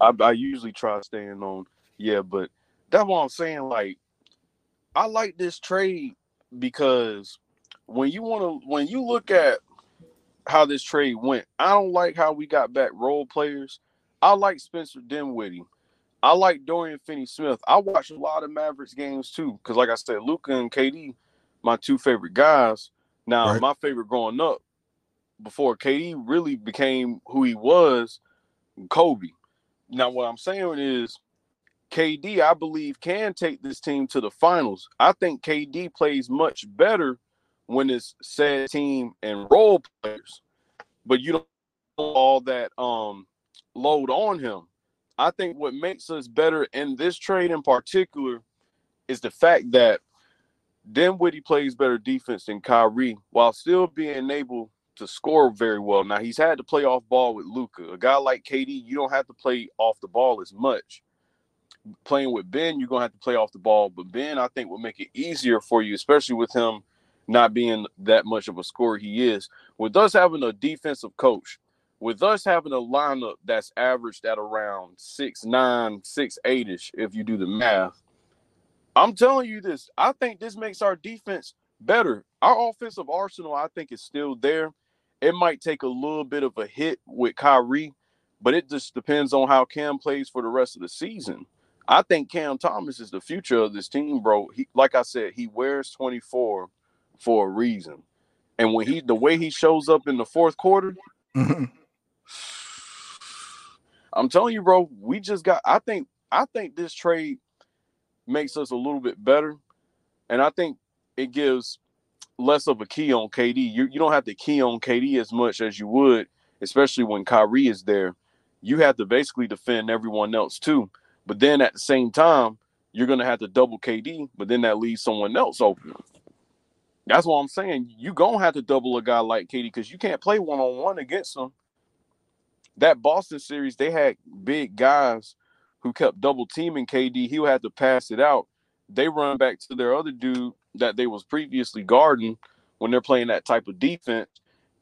I, I usually try staying on. Yeah, but that's what I'm saying. Like, I like this trade because when you want to, when you look at how this trade went, I don't like how we got back role players. I like Spencer Dinwiddie. I like Dorian Finney-Smith. I watch a lot of Mavericks games too, because like I said, Luka and KD, my two favorite guys. Now, Right. my favorite growing up, before KD really became who he was, Kobe. Now, what I'm saying is, KD, I believe, can take this team to the finals. I think KD plays much better when it's said team and role players, but you don't all that um load on him. I think what makes us better in this trade in particular is the fact that Dinwiddie plays better defense than Kyrie while still being able to score very well. Now he's had to play off ball with Luka. A guy like KD, you don't have to play off the ball as much. Playing with Ben, you're gonna have to play off the ball, but Ben, I think, will make it easier for you, especially with him not being that much of a scorer he is. With us having a defensive coach, with us having a lineup that's averaged at around six nine, six eight ish, if you do the math, I'm telling you this. I think this makes our defense better. Our offensive arsenal, I think, is still there. It might take a little bit of a hit with Kyrie, but it just depends on how Cam plays for the rest of the season. I think Cam Thomas is the future of this team, bro. He, like I said, he wears 24 for a reason. And when he, the way he shows up in the fourth quarter, Mhm. I'm telling you, bro, we just got. I think I think this trade makes us a little bit better, and I think it gives less of a key on KD. You you don't have to key on KD as much as you would, especially when Kyrie is there. You have to basically defend everyone else too. But then at the same time, you're gonna have to double KD, but then that leaves someone else open. That's what I'm saying. You gonna have to double a guy like KD because you can't play one on one against him that Boston series, they had big guys who kept double teaming KD. He would have to pass it out. They run back to their other dude that they was previously guarding when they're playing that type of defense,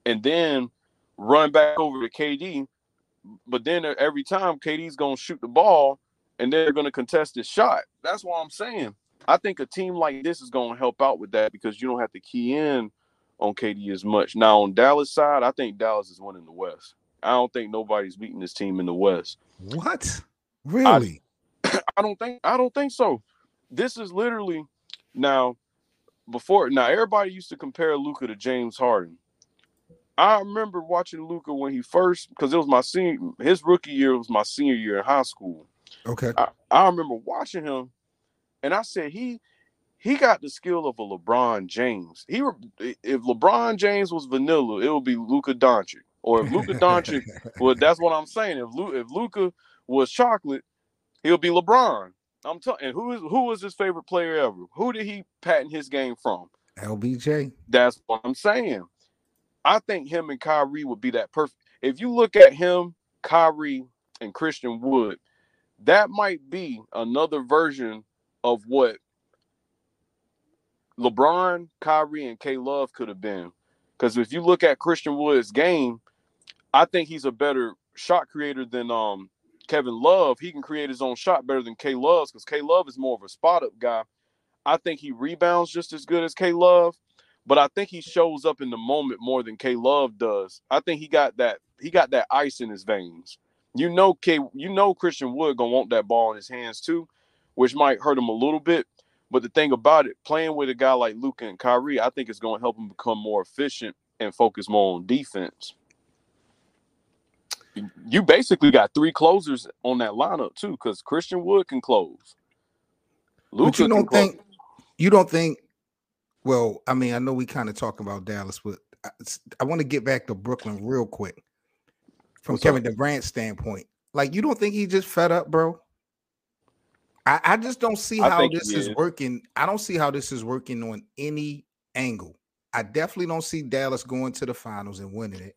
and then run back over to KD. But then every time KD's gonna shoot the ball, and they're gonna contest his shot. That's what I'm saying. I think a team like this is gonna help out with that because you don't have to key in on KD as much. Now on Dallas side, I think Dallas is winning the West. I don't think nobody's beating this team in the West. What? Really? I don't think I don't think so. This is literally now before now everybody used to compare Luka to James Harden. I remember watching Luka when he first because it was my senior his rookie year was my senior year in high school. okay. I, I remember watching him and I said he he got the skill of a LeBron James. He if LeBron James was vanilla, it would be Luka Doncic. Or if Luka Doncic well, that's what I'm saying. If Lu- if Luka was chocolate, he'll be LeBron. I'm telling. Who is who was his favorite player ever? Who did he patent his game from? LBJ. That's what I'm saying. I think him and Kyrie would be that perfect. If you look at him, Kyrie, and Christian Wood, that might be another version of what LeBron, Kyrie, and K Love could have been. Because if you look at Christian Wood's game, I think he's a better shot creator than um Kevin Love. He can create his own shot better than K Love's because K Love is more of a spot up guy. I think he rebounds just as good as K Love, but I think he shows up in the moment more than K Love does. I think he got that he got that ice in his veins. You know, K you know Christian Wood gonna want that ball in his hands too, which might hurt him a little bit. But the thing about it, playing with a guy like Luka and Kyrie, I think it's gonna help him become more efficient and focus more on defense. You basically got three closers on that lineup too, because Christian Wood can close. But you don't close. think you don't think well, I mean, I know we kind of talking about Dallas, but I, I want to get back to Brooklyn real quick from What's Kevin Durant's standpoint. Like, you don't think he just fed up, bro? I, I just don't see how this is is. working. I don't see how this is working on any angle. I definitely don't see Dallas going to the finals and winning it.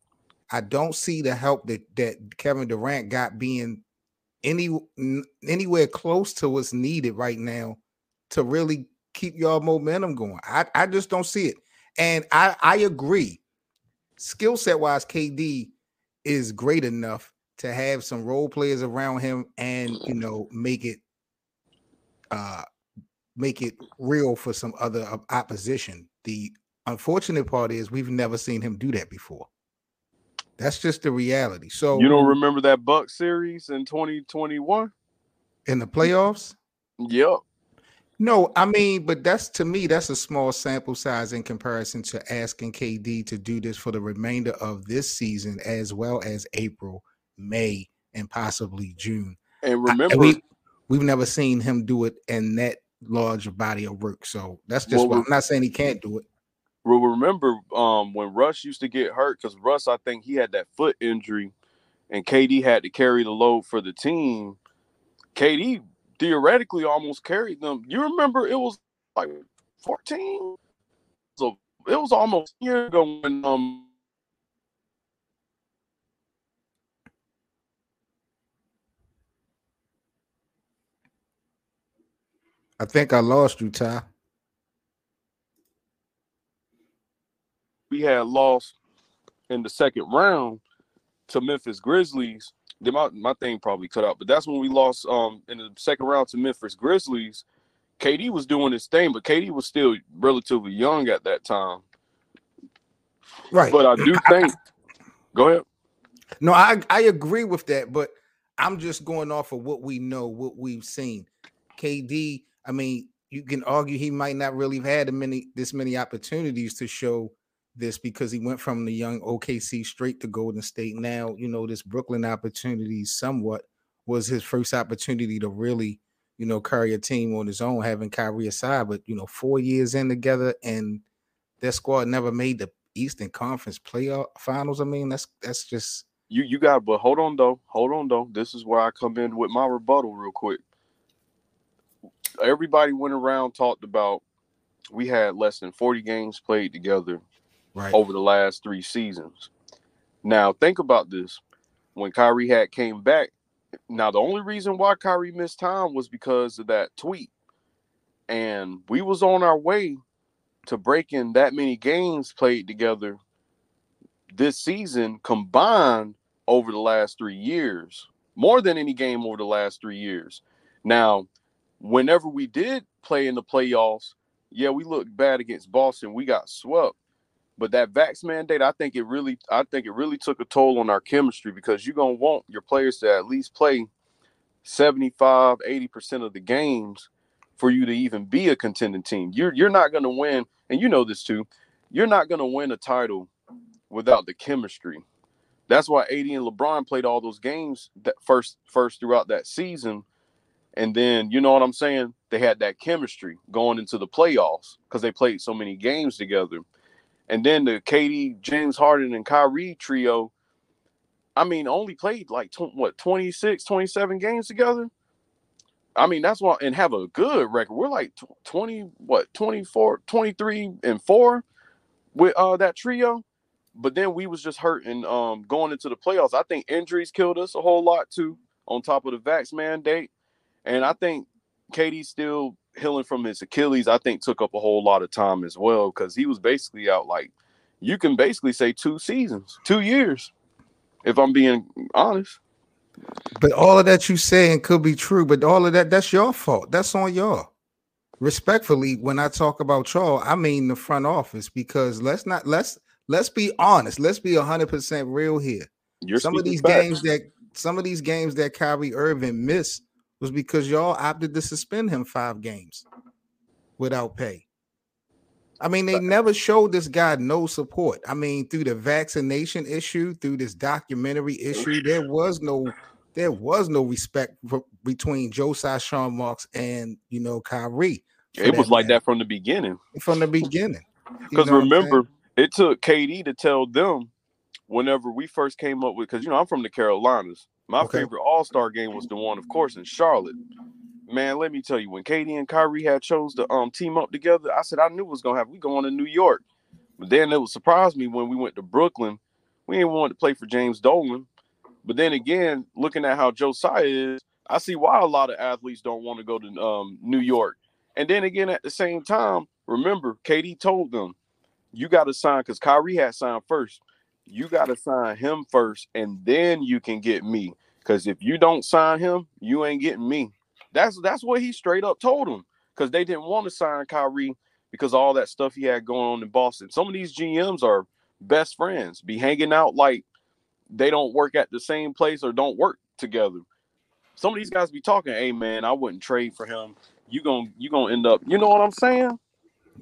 I don't see the help that that Kevin Durant got being any n- anywhere close to what's needed right now to really keep y'all momentum going. I, I just don't see it. And I I agree. Skill set wise, KD is great enough to have some role players around him and you know make it uh make it real for some other opposition. The unfortunate part is we've never seen him do that before. That's just the reality. So you don't remember that Buck series in 2021 in the playoffs? Yep. No, I mean, but that's to me, that's a small sample size in comparison to asking KD to do this for the remainder of this season, as well as April, May, and possibly June. And remember, I, we, we've never seen him do it in that large body of work. So that's just well, why I'm not saying he can't do it. Remember um, when Russ used to get hurt because Russ, I think he had that foot injury, and KD had to carry the load for the team. KD theoretically almost carried them. You remember it was like 14, so it was almost a year ago when um I think I lost you, Ty. We had lost in the second round to Memphis Grizzlies. Then my, my thing probably cut out, but that's when we lost um in the second round to Memphis Grizzlies. KD was doing his thing, but KD was still relatively young at that time. Right. But I do think go ahead. No, I, I agree with that, but I'm just going off of what we know, what we've seen. KD I mean, you can argue he might not really have had many this many opportunities to show this because he went from the young OKC straight to Golden State. Now, you know, this Brooklyn opportunity somewhat was his first opportunity to really, you know, carry a team on his own, having Kyrie aside. But you know, four years in together, and that squad never made the Eastern Conference playoff finals. I mean, that's that's just you. You got, but hold on though, hold on though. This is where I come in with my rebuttal real quick everybody went around talked about we had less than 40 games played together right. over the last three seasons. Now think about this. When Kyrie had came back, now the only reason why Kyrie missed time was because of that tweet. And we was on our way to breaking that many games played together this season combined over the last three years, more than any game over the last three years. Now, whenever we did play in the playoffs, yeah, we looked bad against Boston. We got swept. But that vax mandate, I think it really, I think it really took a toll on our chemistry because you're gonna want your players to at least play 75, 80% of the games for you to even be a contending team. You're you're not gonna win, and you know this too. You're not gonna win a title without the chemistry. That's why AD and LeBron played all those games that first first throughout that season and then, you know what I'm saying? They had that chemistry going into the playoffs because they played so many games together. And then the KD, James Harden, and Kyrie trio, I mean, only played like, tw- what, 26, 27 games together? I mean, that's why, and have a good record. We're like 20, what, 24, 23 and four with uh that trio. But then we was just hurting um going into the playoffs. I think injuries killed us a whole lot too, on top of the vax mandate. And I think KD's still healing from his Achilles. I think took up a whole lot of time as well because he was basically out like you can basically say two seasons, two years, if I'm being honest. But all of that you saying could be true, but all of that that's your fault. That's on y'all. Respectfully, when I talk about y'all, I mean the front office because let's not let's let's be honest. Let's be hundred percent real here. You're some of these back. games that some of these games that Kyrie Irving missed was because y'all opted to suspend him five games without pay. I mean, they never showed this guy no support. I mean, through the vaccination issue, through this documentary issue, there was no there was no respect for, between Joe Tsai Sean Marks and you know Kyrie. It was like that from the beginning. From the beginning. Because remember, it took KD to tell them whenever we first came up with because you know I'm from the Carolinas. My okay. favorite All Star game was the one, of course, in Charlotte. Man, let me tell you, when KD and Kyrie had chose to um team up together, I said I knew it was gonna happen. We going to New York, but then it was surprised me when we went to Brooklyn. We didn't want to play for James Dolan, but then again, looking at how Joe Tsai is, I see why a lot of athletes don't want to go to um, New York. And then again, at the same time, remember, KD told them, you got to sign because Kyrie had signed first. You got to sign him first, and then you can get me. Because if you don't sign him, you ain't getting me. That's that's what he straight up told him. Because they didn't want to sign Kyrie because all that stuff he had going on in Boston. Some of these GMs are best friends, be hanging out like they don't work at the same place or don't work together. Some of these guys be talking, hey man, I wouldn't trade for him. You gonna you gonna end up, you know what I'm saying?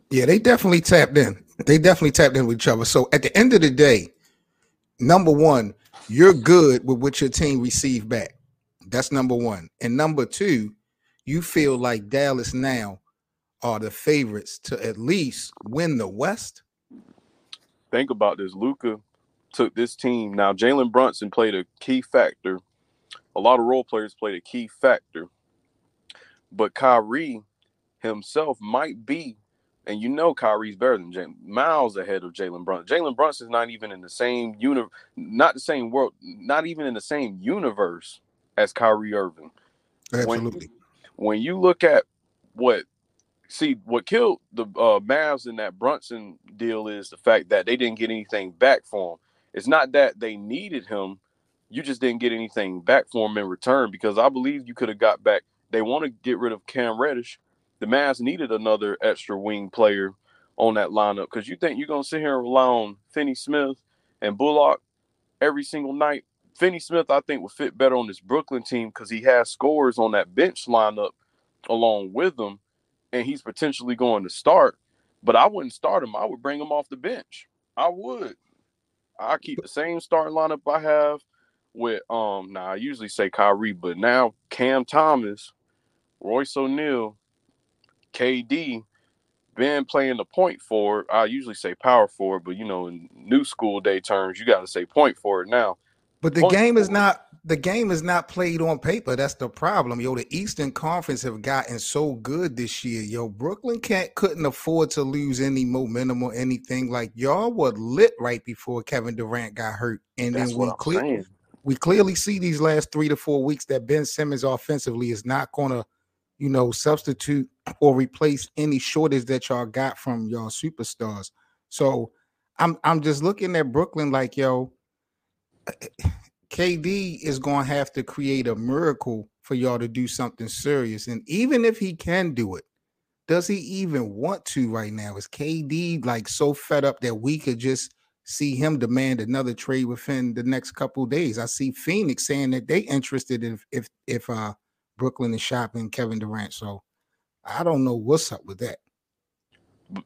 Yeah, they definitely tapped in. They definitely tapped in with each other. So at the end of the day, number one, you're good with what your team received back. That's number one. And number two, you feel like Dallas now are the favorites to at least win the West. Think about this. Luka took this team. Now, Jalen Brunson played a key factor. A lot of role players played a key factor. But Kyrie himself might be and you know Kyrie's better than Jalen, miles ahead of Jalen Brunson. Jalen Brunson's not even in the same uni, not the same world, not even in the same universe as Kyrie Irving. Absolutely. When, when you look at what, see, what killed the uh, Mavs in that Brunson deal is the fact that they didn't get anything back for him. It's not that they needed him, you just didn't get anything back for him in return because I believe you could have got back. They want to get rid of Cam Reddish the Mavs needed another extra wing player on that lineup because you think you're gonna sit here and rely on Finney Smith and Bullock every single night. Finney Smith, I think, would fit better on this Brooklyn team because he has scores on that bench lineup along with them, and he's potentially going to start. But I wouldn't start him. I would bring him off the bench. I would. I keep the same starting lineup I have with um now I usually say Kyrie, but now Cam Thomas, Royce O'Neale, KD been playing the point forward. I usually say power forward, but you know, in new school day terms, you got to say point forward now. But the point game forward. is not the game is not played on paper. That's the problem. Yo, the Eastern Conference have gotten so good this year. Yo, Brooklyn can't couldn't afford to lose any momentum or anything. Like y'all were lit right before Kevin Durant got hurt. And That's then we clearly we clearly see these last three to four weeks that Ben Simmons offensively is not gonna you know, substitute or replace any shortage that y'all got from y'all superstars. So I'm I'm just looking at Brooklyn like, yo, KD is to have to create a miracle for y'all to do something serious. And even if he can do it, does he even want to right now? Is KD like so fed up that we could just see him demand another trade within the next couple days? I see Phoenix saying that they interested if if if uh Brooklyn is shopping Kevin Durant. So I don't know what's up with that.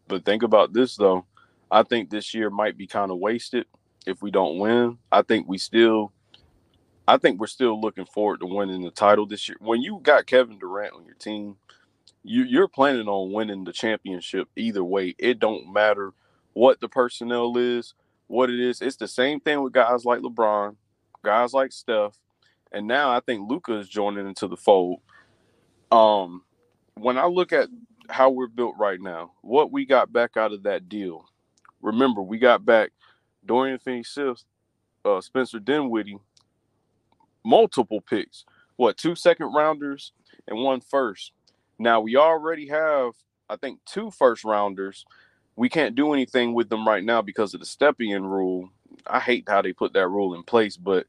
But think about this though. I think this year might be kind of wasted if we don't win. I think we still I think we're still looking forward to winning the title this year. When you got Kevin Durant on your team, you, you're planning on winning the championship either way. It don't matter what the personnel is, what it is. It's the same thing with guys like LeBron, guys like Steph, and now I think Luka is joining into the fold. Um, when I look at how we're built right now, what we got back out of that deal. Remember, we got back Dorian Finney-Smith, uh, Spencer Dinwiddie, multiple picks. What two second rounders and one first. Now we already have, I think, two first rounders. We can't do anything with them right now because of the Stepien rule. I hate how they put that rule in place, but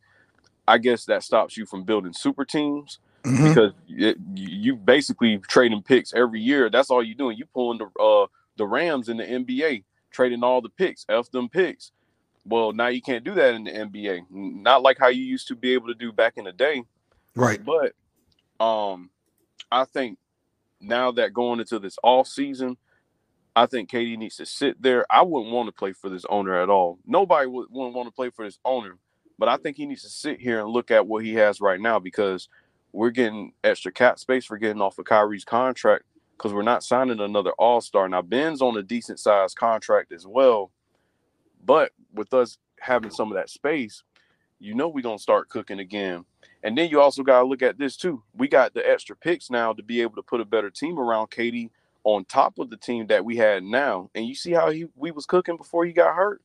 I guess that stops you from building super teams mm-hmm. because it, you basically trading picks every year. That's all you're doing. You pulling the uh, the Rams in the NBA, trading all the picks, f them picks. Well, now you can't do that in the NBA. Not like how you used to be able to do back in the day. Right. But um I think now that going into this off season, I think KD needs to sit there. I wouldn't want to play for this owner at all. Nobody would, wouldn't want to play for this owner but I think he needs to sit here and look at what he has right now because we're getting extra cap space for getting off of Kyrie's contract because we're not signing another All Star. Now Ben's on a decent sized contract as well, but with us having some of that space, you know we're gonna start cooking again. And then you also gotta look at this too. We got the extra picks now to be able to put a better team around KD on top of the team that we had now. And you see how he we was cooking before he got hurt.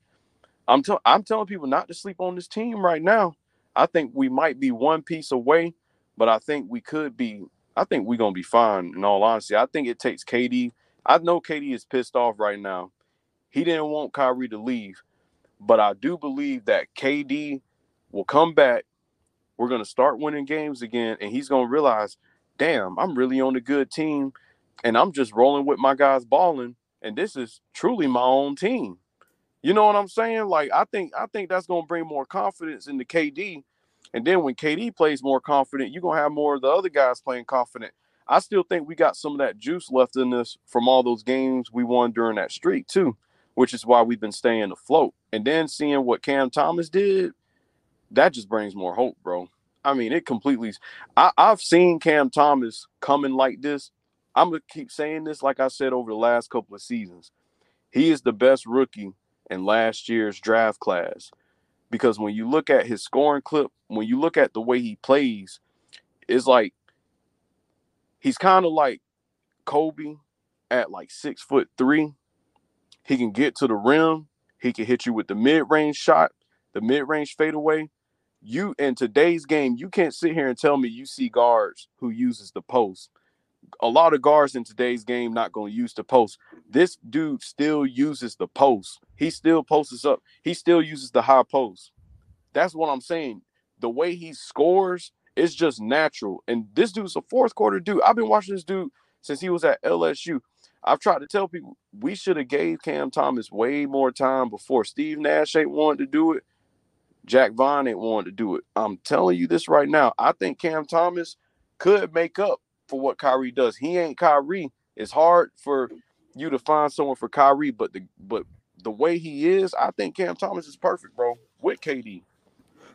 I'm telling I'm telling people not to sleep on this team right now. I think we might be one piece away, but I think we could be. I think we're gonna be fine. In all honesty, I think it takes KD. I know KD is pissed off right now. He didn't want Kyrie to leave, But I do believe that KD will come back. We're to start winning games again, and he's to realize, damn, I'm really on a good team, and I'm just rolling with my guys balling, and this is truly my own team. You know what I'm saying? Like I think I think that's to bring more confidence into KD, and then when KD plays more confident, you're gonna have more of the other guys playing confident. I still think we got some of that juice left in us from all those games we won during that streak too, which is why we've been staying afloat. And then seeing what Cam Thomas did, that just brings more hope, bro. I mean, it completely. I, I've seen Cam Thomas coming like this. I'm gonna keep saying this, like I said over the last couple of seasons. He is the best rookie in last year's draft class because when you look at his scoring clip, when you look at the way he plays, it's like he's kind of like Kobe at like six foot three. He can get to the rim. He can hit you with the mid range shot, the mid range fadeaway. You in today's game, you can't sit here and tell me you see guards who uses the post. A lot of guards in today's game not going to use the post. This dude still uses the post. He still posts up. He still uses the high post. That's what I'm saying. The way he scores is just natural. And this dude's a fourth quarter dude. I've been watching this dude since he was at LSU. I've tried to tell people we should have gave Cam Thomas way more time before Steve Nash ain't wanted to do it. Jacque Vaughn ain't wanted to do it. I'm telling you this right now. I think Cam Thomas could make up for what Kyrie does. He ain't Kyrie. It's hard for you to find someone for Kyrie, but the but the way he is, I think Cam Thomas is perfect, bro, with KD.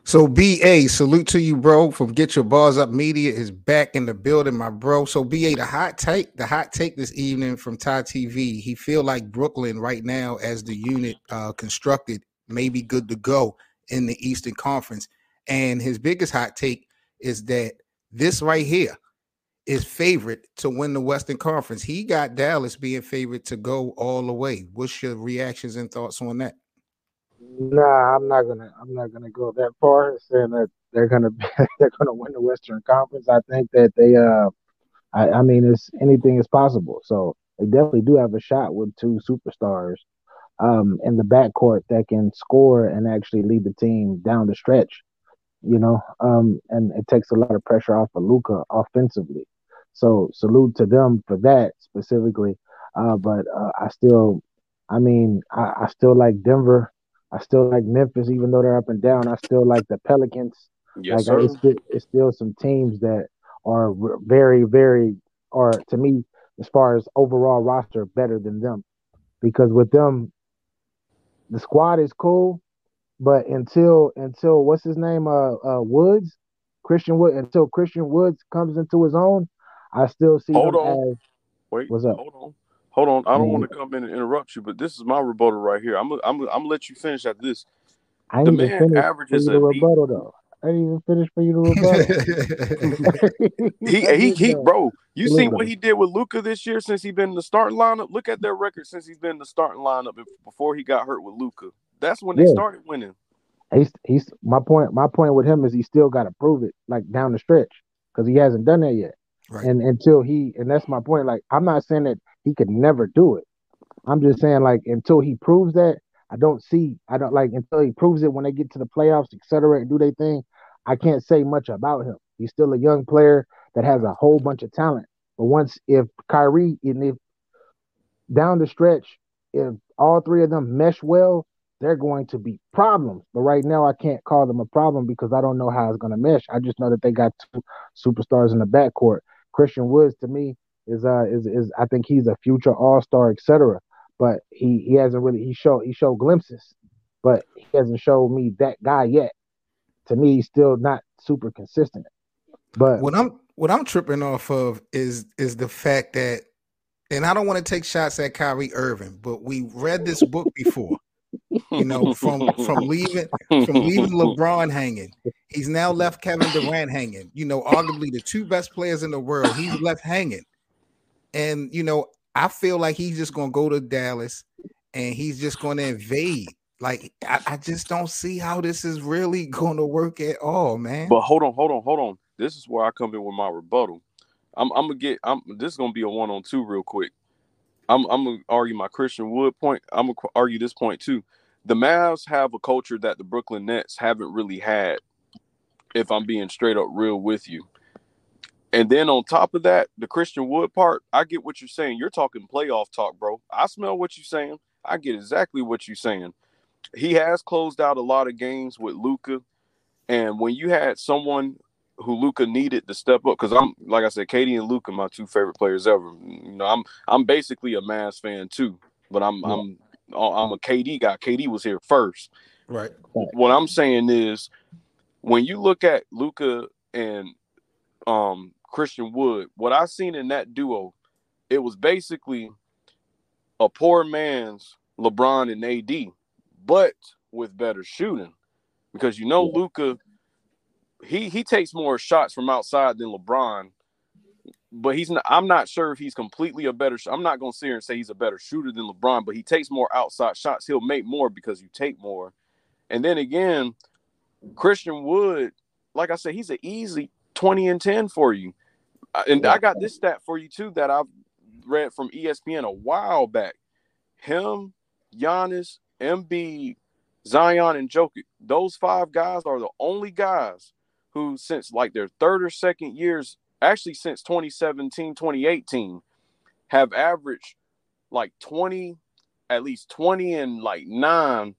So BA, salute to you, bro. From Get Your Bars Up Media is back in the building, my bro. So BA, the hot take, the hot take this evening from Ty TV. He feel like Brooklyn right now, as the unit uh, constructed, may be good to go in the Eastern Conference. And his biggest hot take is that this right here is favorite to win the Western Conference. He got Dallas being favorite to go all the way. What's your reactions and thoughts on that? Nah, I'm not gonna. I'm not gonna go that far saying that they're gonna they're gonna win the Western Conference. I think that they. Uh, I, I mean, it's anything is possible. So they definitely do have a shot with two superstars um, in the backcourt that can score and actually lead the team down the stretch. You know, um, and it takes a lot of pressure off of Luka offensively. So salute to them for that specifically. Uh, but uh, I still, I mean, I, I still like Denver. I still like Memphis, even though they're up and down. I still like the Pelicans. Yes, like sir. It's, still, it's still some teams that are very, very, or to me, as far as overall roster, better than them. Because with them, the squad is cool, but until until what's his name, uh, uh Woods, Christian Wood, until Christian Woods comes into his own, I still see Hold them on. as Wait, What's up? Hold on. Hold on. I don't Mhm. want to come in and interrupt you, but this is my rebuttal right here. I'm gonna I'm I'm gonna let you finish after this. I The man finished for averages a to deep- rebuttal though. I didn't even finish for you to rebuttal. He he he bro, you see what he did with Luka this year since he's been in the starting lineup? Look at their record since he's been in the starting lineup before he got hurt with Luka. That's when they started winning. he's he's my point. My point with him is he still got to prove it, like down the stretch, because he hasn't done that yet. Right. And until he, and that's my point. Like I'm not saying that he could never do it. I'm just saying like until he proves that, I don't see. I don't like until he proves it when they get to the playoffs, etc., and do their thing. I can't say much about him. He's still a young player that has a whole bunch of talent. But once if Kyrie and if down the stretch, if all three of them mesh well, they're going to be problems. But right now, I can't call them a problem because I don't know how it's going to mesh. I just know that they got two superstars in the backcourt. Christian Woods to me is uh is is I think he's a future All Star, etc. But he he hasn't really he showed he showed glimpses, but he hasn't showed me that guy yet. To me, he's still not super consistent. But what I'm what I'm tripping off of is is the fact that, and I don't want to take shots at Kyrie Irving, but we read this book before. You know, from from leaving from leaving LeBron hanging, he's now left Kevin Durant hanging. You know, arguably the two best players in the world, he's left hanging. And you know, I feel like he's just gonna go to Dallas and he's just gonna invade. Like I, I just don't see how this is really gonna work at all, man. But hold on, hold on, hold on. This is where I come in with my rebuttal. I'm, I'm gonna get. I'm. This is gonna be a one on two real quick. I'm. I'm gonna argue my Christian Wood point. I'm gonna argue this point too. the Mavs have a culture that the Brooklyn Nets haven't really had. If I'm being straight up real with you. And then on top of that, the Christian Wood part, I get what you're saying. You're talking playoff talk, bro. I smell what you're saying. I get exactly what you're saying. He has closed out a lot of games with Luka, And when you had someone who Luka needed to step up, because I'm like I said, KD and Luka, my two favorite players ever. You know, I'm I'm basically a Mavs fan too, but I'm yeah. I'm I'm a KD guy. KD was here first. Right. What I'm saying is when you look at Luka and um Christian Wood, what I seen in that duo, it was basically a poor man's LeBron and AD, but with better shooting. Because you know, Luka, he he takes more shots from outside than LeBron, but he's not. I'm not sure if he's completely a better. I'm not gonna sit here and say he's a better shooter than LeBron, but he takes more outside shots. He'll make more because you take more. And then again, Christian Wood, like I said, he's an easy 20 and 10 for you. And I got this stat for you too that I've read from ESPN a while back. Him, Giannis, Embiid, Zion, and Jokic, those five guys are the only guys who, since like their third or second years, actually since 2017, 2018, have averaged like 20, at least 20 and like nine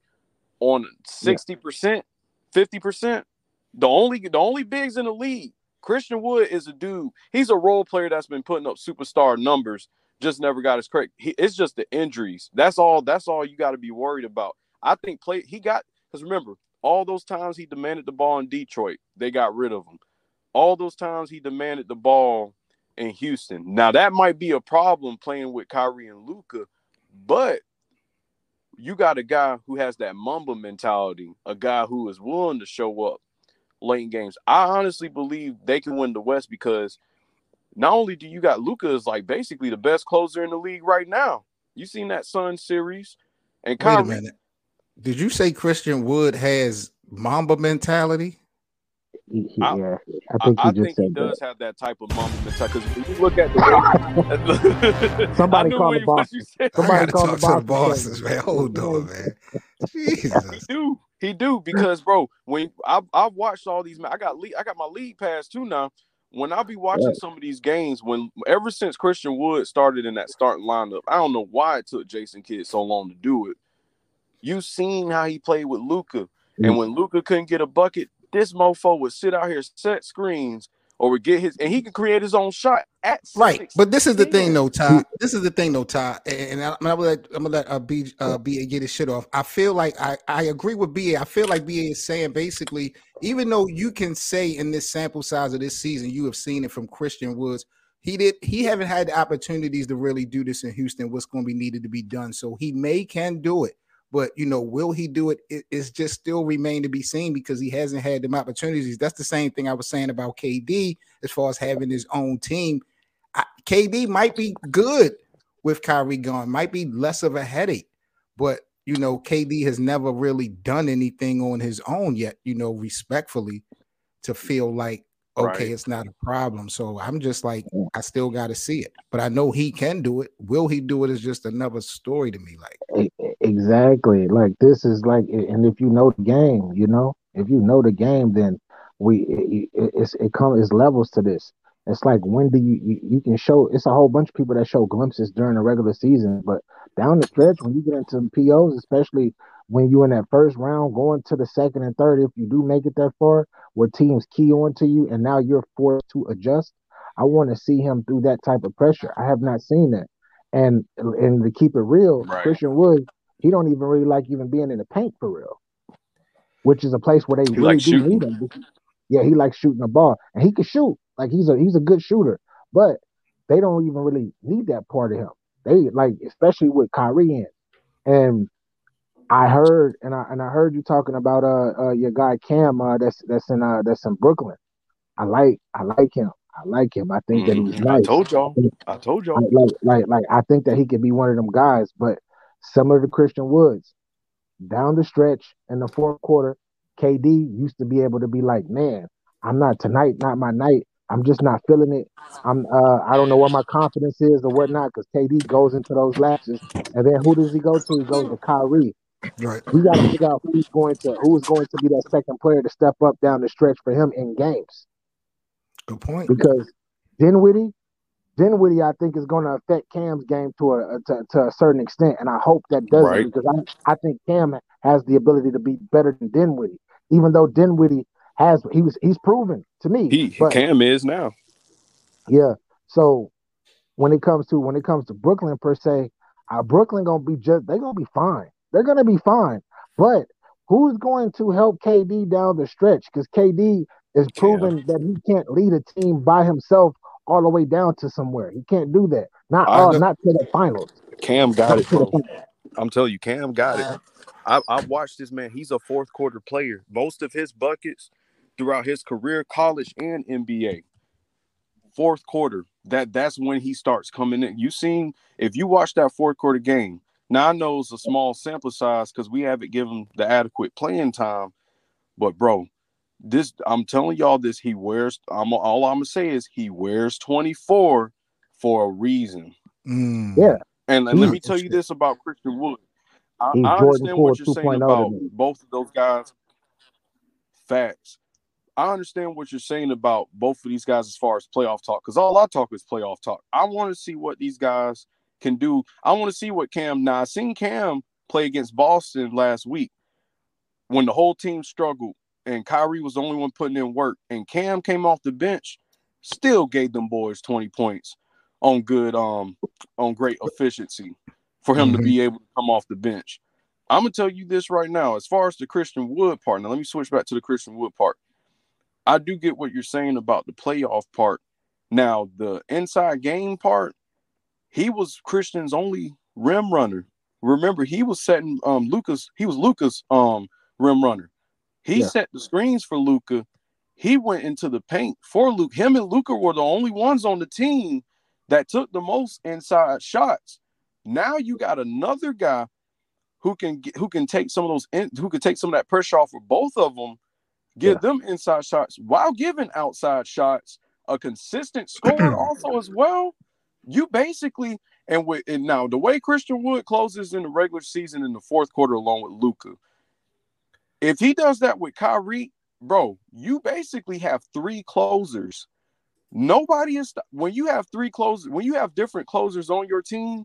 on 60%, 50%. The only the only bigs in the league Christian Wood is a dude. He's a role player that's been putting up superstar numbers. Just never got his credit. He, it's just the injuries. That's all. That's all you got to be worried about. I think play. He got because remember all those times he demanded the ball in Detroit, they got rid of him. All those times he demanded the ball in Houston. Now that might be a problem playing with Kyrie and Luka, but you got a guy who has that Mamba mentality, a guy who is willing to show up late in games. I honestly believe they can win the West because not only do you got Luka is like basically the best closer in the league right now. You seen that Sun series and Kyrie. Wait a minute. Did you say Christian Wood has Mamba mentality? He, he, I, yeah, I think, I, I think he does that. have that type of Mamba mentality. Because if you look at the way somebody called the boss. Somebody called to the bosses, man. Hold on, man. Jesus. He do. He do because, bro, when I I've watched all these, I got league, I got my league pass too now. When I be watching some of these games, when ever since Christian Wood started in that starting lineup, I don't know why it took Jason Kidd so long to do it. You seen how he played with Luka. mm-hmm. and when Luka couldn't get a bucket, this mofo would sit out here set screens or would get his and he can create his own shot at right. But this is the thing, though, Ty. This is the thing, though, Ty. And I, am gonna let I'm gonna let uh, B uh, BA get his shit off. I feel like I I agree with BA. I feel like BA is saying basically, even though you can say in this sample size of this season, you have seen it from Christian Woods. He did. He haven't had the opportunities to really do this in Houston. What's going to be needed to be done? So he may can do it. But you know, will he do it? it? It's just still remain to be seen because he hasn't had them opportunities. That's the same thing I was saying about KD as far as having his own team. I, KD might be good with Kyrie gone, might be less of a headache, but you know, KD has never really done anything on his own yet, you know, respectfully to feel like okay, right. it's not a problem. So I'm just like, I still got to see it, but I know he can do it. Will he do it? Is just another story to me. Like exactly, like this is like, and if you know the game, you know, if you know the game, then we it, it, it's it comes it's levels to this. It's like when do you, you you can show? It's a whole bunch of people that show glimpses during the regular season, but down the stretch when you get into POs, especially when you're in that first round, going to the second and third, if you do make it that far, where teams key on to you and now you're forced to adjust. I want to see him through that type of pressure. I have not seen that. And and to keep it real, right. Christian Wood, he don't even really like even being in the paint for real, which is a place where they he really do shooting. need him. Yeah, he likes shooting the ball, and he can shoot. Like he's a he's a good shooter, but they don't even really need that part of him. They like, especially with Kyrie in, and I heard, and I and I heard you talking about uh, uh your guy Cam uh, that's that's in uh that's in Brooklyn. I like I like him. I like him. I think mm-hmm. that he's nice. I told y'all. I told y'all. Like, like like I think that he could be one of them guys. But similar to Christian Woods, down the stretch in the fourth quarter, KD used to be able to be like, man, I'm not tonight, not my night. I'm just not feeling it. I'm uh I don't know what my confidence is or whatnot because KD goes into those lapses. And then who does he go to? He goes to Kyrie Right. We got to figure out who's going to who's going to be that second player to step up down the stretch for him in games. Good point. Because Dinwiddie, Dinwiddie, I think is going to affect Cam's game to a to, to a certain extent, and I hope that doesn't Right. because I I think Cam has the ability to be better than Dinwiddie, even though Dinwiddie has he was he's proven to me. He but Cam is now. yeah, so when it comes to when it comes to Brooklyn per se, uh, Brooklyn gonna be just they're gonna be fine. They're gonna be fine, but who's going to help KD down the stretch? Because KD is proven that he can't lead a team by himself all the way down to somewhere. He can't do that. Not I uh, not to the finals. Cam got it, bro. I'm telling you, Cam got it. I, I watched this man. He's a fourth quarter player. Most of his buckets throughout his career, college and NBA, fourth quarter. That that's when he starts coming in. You seen if you watch that fourth quarter game. Now I know it's a small sample size because we haven't given the adequate playing time. But bro, this I'm telling y'all this. He wears. I'm all I'm gonna say is he wears 24 for a reason. Mm. Yeah. And, and let me tell you this about Christian Wood. I, I understand Poole what you're saying about both of those guys. Facts. I understand what you're saying about both of these guys as far as playoff talk, because all I talk is playoff talk. I want to see what these guys can do. I want to see what Cam. Now I seen Cam play against Boston last week when the whole team struggled and Kyrie was the only one putting in work, and Cam came off the bench, still gave them boys 20 points on good um on great efficiency for him to Mhm. be able to come off the bench. I'm gonna tell you this right now. As far as the Christian Wood part, now let me switch back to the Christian Wood part. I do get what you're saying about the playoff part. Now, the inside game part, he was Christian's only rim runner. Remember, he was setting um Luka's, he was Luka's um rim runner. He Yeah. set the screens for Luka. He went into the paint for Luke. Him and Luka were the only ones on the team that took the most inside shots. Now you got another guy who can get, who can take some of those in, who can take some of that pressure off of both of them, give Yeah. them inside shots while giving outside shots. A consistent scorer also as well. You basically and with and now the way Christian Wood closes in the regular season in the fourth quarter along with Luka. If he does that with Kyrie, bro, you basically have three closers. Nobody is when you have three closers, when you have different closers on your team.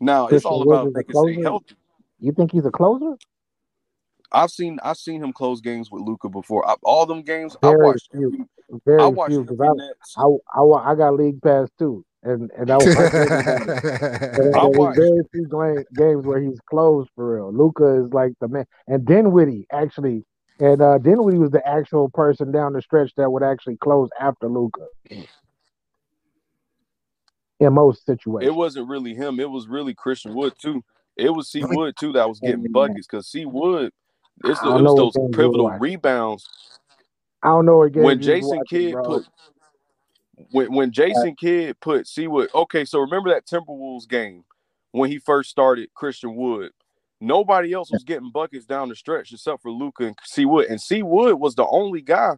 Now it's all about they can stay healthy. You think he's a closer? I've seen I've seen him close games with Luka before. I, all them games I Very watched. few. every- Very I watched few. I, I, I, I got league pass too, and and I, I, and I there's watched- very few gla- games where he's closed for real. Luka is like the man, and Dinwiddie actually, and uh, Dinwiddie was the actual person down the stretch that would actually close after Luka. In most situations, It wasn't really him. It was really Christian Wood too. It was C Wood too that was getting buckets because C Wood. It's the, don't it was those what games you pivotal rebounds I don't know again. when Jason Kidd put when when Jason Kidd put C Wood. Okay, so remember that Timberwolves game when he first started Christian Wood. Nobody else was getting buckets down the stretch except for Luka and C Wood, and C Wood was the only guy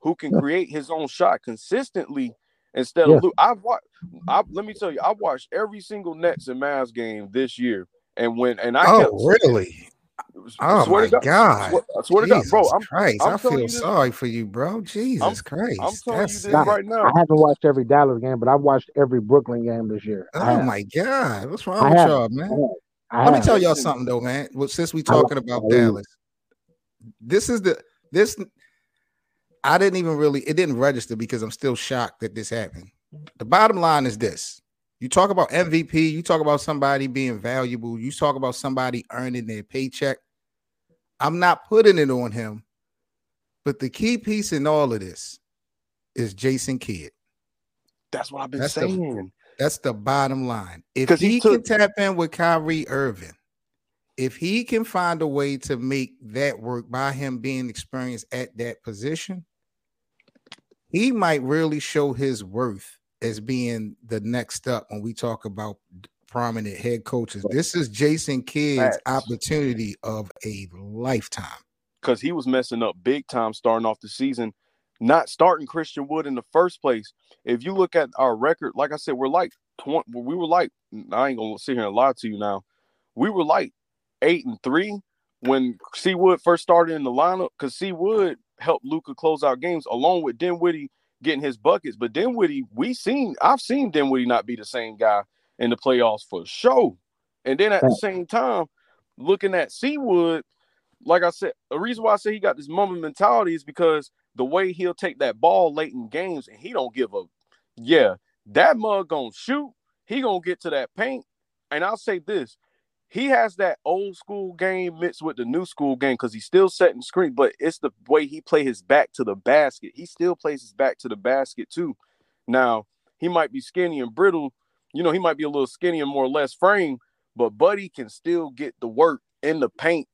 who can create his own shot consistently instead Yeah. of Luke. I've watched. I let me tell you, I watched every single Nets and Mavs game this year, and when and I oh, kept really? Oh swear my to God! swear, I swear to God, bro. I'm Christ! I'm I feel sorry for you, bro. Jesus Christ! I'm telling you this Nah, right now. I haven't watched every Dallas game, but I've watched every Brooklyn game this year. Oh my God! What's wrong I with have. y'all, I man? have. I Let me tell y'all something though, man. Well, since we I like talking about. Dallas, this is the this. I didn't even really. It didn't register because I'm still shocked that this happened. The bottom line is this: you talk about MVP, you talk about somebody being valuable, you talk about somebody earning their paycheck. I'm not putting it on him, but the key piece in all of this is Jason Kidd. That's what I've been That's the- saying. That's the bottom line. If he, he can tap in with Kyrie Irving, if he can find a way to make that work by him being experienced at that position, he might really show his worth as being the next up when we talk about prominent head coaches. This is Jason Kidd's opportunity of a lifetime. because he was messing up big time starting off the season, not starting Christian Wood in the first place. If you look at our record, like I said, we're like 20, we were like I ain't gonna sit here and lie to you now. We were like eight and three when C Wood first started in the lineup, because C Wood helped Luka close out games along with Dinwiddie getting his buckets. But Dinwiddie, we seen I've seen Dinwiddie not be the same guy in the playoffs for sure. And then at the same time, looking at C Wood, like I said, the reason why I say he got this Mamba mentality is because the way he'll take that ball late in games and he don't give a yeah, that mug gonna shoot, he gonna get to that paint. And I'll say this he has that old school game mixed with the new school game because he's still setting screen, but it's the way he play his back to the basket. He still plays his back to the basket too. Now he might be skinny and brittle, you know, he might be a little skinny and more or less frame, but Buddy can still get the work in the paint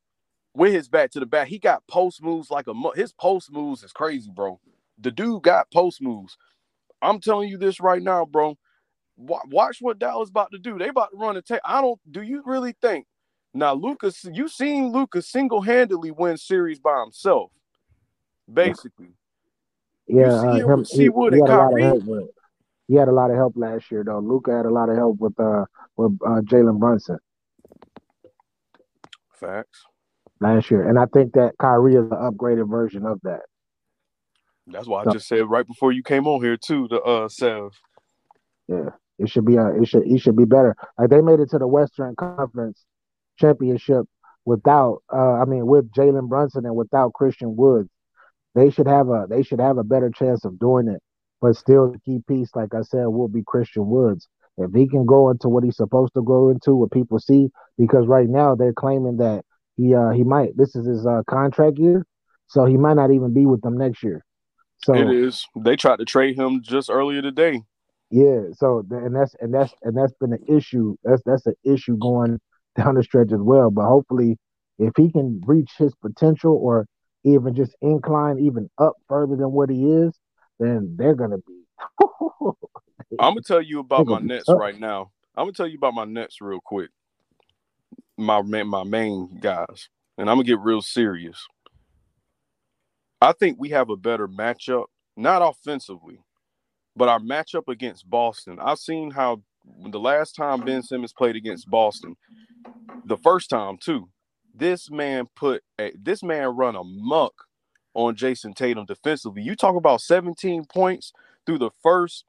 with his back to the back. He got post moves like a his post moves is crazy, bro. The dude got post moves. I'm telling you this right now, bro watch what Dallas about to do. They about to run a take. I don't. Do you really think now, Luka's? You seen Luka's single handedly win series by himself, basically. Yeah, uh, him, he, he, had a lot of help he had a lot of help last year, though. Luka had a lot of help with uh with uh, Jalen Brunson. Facts. Last year, and I think that Kyrie is an upgraded version of that. That's why I just said right before you came on here too. The uh, Sev. Yeah. It should be a, it should it should be better. Like they made it to the Western Conference championship without uh I mean with Jalen Brunson and without Christian Woods. They should have a they should have a better chance of doing it. But still the key piece, like I said, will be Christian Woods. If he can go into what he's supposed to go into, what people see, because right now they're claiming that he uh he might this is his uh contract year, so he might not even be with them next year. So it is. They tried to trade him just earlier today. Yeah, so and that's and that's and that's been an issue. That's that's an issue going down the stretch as well. But hopefully, if he can reach his potential or even just incline even up further than what he is, then they're gonna be. I'm gonna tell you about my Nets right now. I'm gonna tell you about my Nets real quick. My my main guys, and I'm gonna get real serious. I think we have a better matchup, not offensively, but our matchup against Boston, I've seen how the last time Ben Simmons played against Boston, the first time too, this man put a, this man run a muck on Jayson Tatum defensively. You talk about 17 points through the first.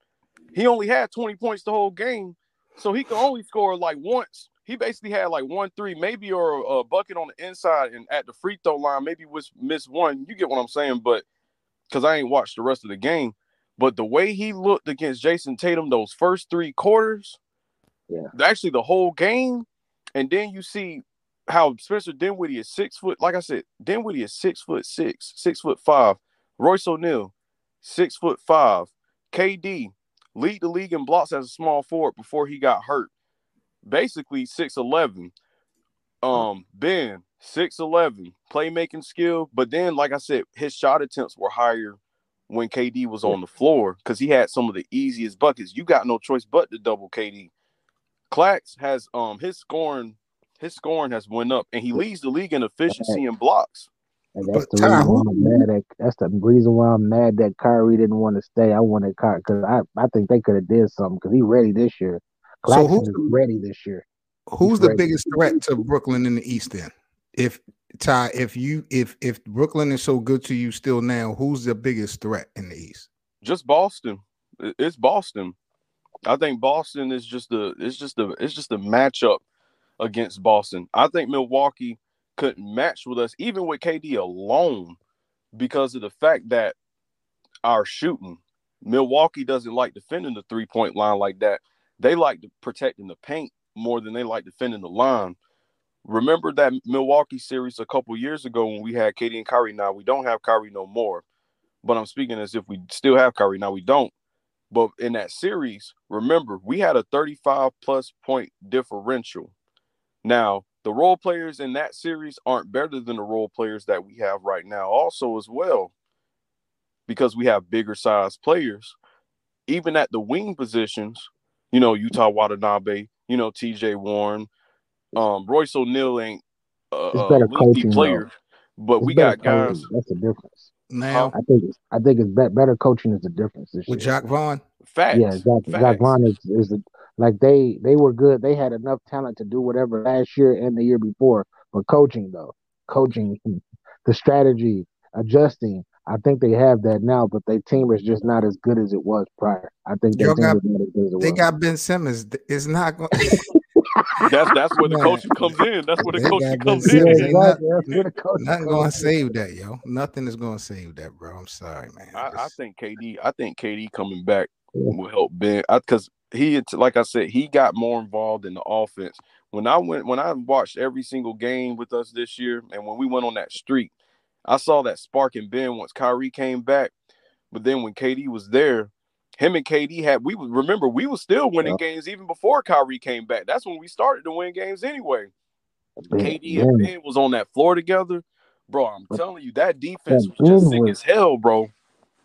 He only had 20 points the whole game, so he could only score like once. He basically had like one three, maybe or a bucket on the inside and at the free throw line, maybe was missed one. You get what I'm saying? But because I ain't watched the rest of the game, but the way he looked against Jayson Tatum those first three quarters, yeah, actually the whole game, and then you see how Spencer Dinwiddie is six foot. Like I said, Dinwiddie is six foot six, six foot five. Royce O'Neale, six foot five. KD lead the league in blocks as a small forward before he got hurt. Basically six eleven. Um, Ben six eleven, playmaking skill. But then, like I said, his shot attempts were higher when KD was on the floor because he had some of the easiest buckets. You got no choice but to double KD. Clax has um his scoring his scoring has went up and he leads the league in efficiency and blocks. And that's the reason why I'm mad at. That's the reason why I'm mad that Kyrie didn't want to stay. I wanted Kyrie because I, I think they could have did something because he ready this year. Claxton so is ready this year. Who's He's the ready. biggest threat to Brooklyn in the East then? If Ty, if you if if Brooklyn is so good to you still now, who's the biggest threat in the East? Just Boston. It's Boston. I think Boston is just a it's just a it's just a matchup against Boston. I think Milwaukee couldn't match with us even with KD alone because of the fact that our shooting. Milwaukee doesn't like defending the three point line like that. They like protecting the paint more than they like defending the line. Remember that Milwaukee series a couple years ago when we had KD and Kyrie. Now we don't have Kyrie no more, but I'm speaking as if we still have Kyrie. Now we don't. But in that series, remember we had a 35 plus point differential. Now the role players in that series aren't better than the role players that we have right now, also as well, because we have bigger size players. Even at the wing positions, you know, Yuta Watanabe, you know, TJ Warren, um, Royce O'Neale ain't a, a coaching, player, though. but it's we got guys. That's the difference. Now, I think it's, I think it's better coaching is the difference this with year. Jacque Vaughn. Facts. Yeah, Jack, Facts. Jacque Vaughn is, is a, like they they were good. They had enough talent to do whatever last year and the year before. But coaching though, coaching, the strategy, adjusting. I think they have that now, but their team is just not as good as it was prior. I think Y'all their team got- as good as it They was. got Ben Simmons. It's not going. That's that's where the Man. coaching comes in. That's where the coaching comes in. Simmons. exactly. That's where the coach Nothing comes going in. to save that, yo. Nothing is going to save that, bro. I'm sorry, man. I, I think KD. I think KD coming back will help Ben because he, like I said, he got more involved in the offense. When I went, when I watched every single game with us this year, and when we went on that streak, I saw that spark in Ben once Kyrie came back. But then when KD was there, him and KD had we was- remember we were still winning games even before Kyrie came back. That's when we started to win games anyway. KD and Ben- was on that floor together, bro. I'm telling you, that defense was just sick was- as hell, bro.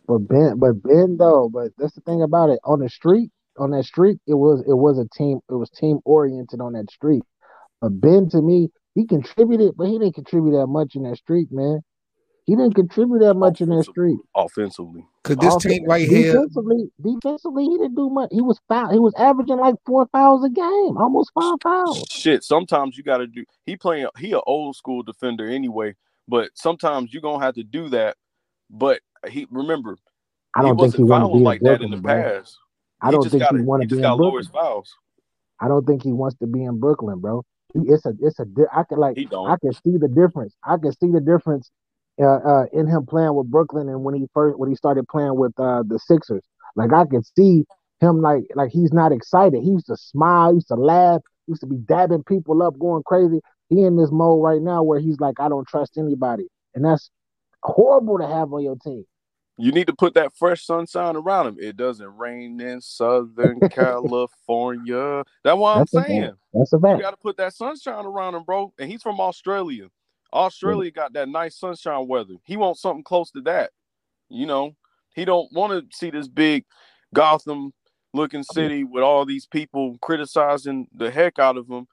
But Ben, but Ben though, but that's the thing about it. On the street, on that streak, it was it was a team. It was team oriented on that streak. But Ben, to me, he contributed, but he didn't contribute that much in that streak, man. He didn't contribute that much in that street. Offensively, Cause this Also, team right here, defensively, defensively, he didn't do much. He was foul. He was averaging like four fouls a game, almost five fouls. shit. Sometimes you got to do. He playing. He a old school defender anyway. But sometimes you gonna have to do that. But he remember I don't think he wasn't want to be like in that in the Brooklyn, bro. past. I don't just think gotta, he want to be just in got lower Brooklyn. fouls. I don't think he wants to be in Brooklyn, bro. It's a, it's a. I can like, I can see the difference. I can see the difference, uh, uh, in him playing with Brooklyn and when he first when he started playing with uh the Sixers. Like I can see him like like he's not excited. He used to smile, used to laugh, used to be dabbing people up, going crazy. He in this mode right now where he's like, I don't trust anybody, and that's horrible to have on your team. You need to put that fresh sunshine around him. It doesn't rain in Southern California. That's what I'm That's saying. That's a fact. You got to put that sunshine around him, bro. And he's from Australia. Australia mm-hmm. got that nice sunshine weather. He wants something close to that. You know, he don't want to see this big Gotham looking city with all these people criticizing the heck out of him.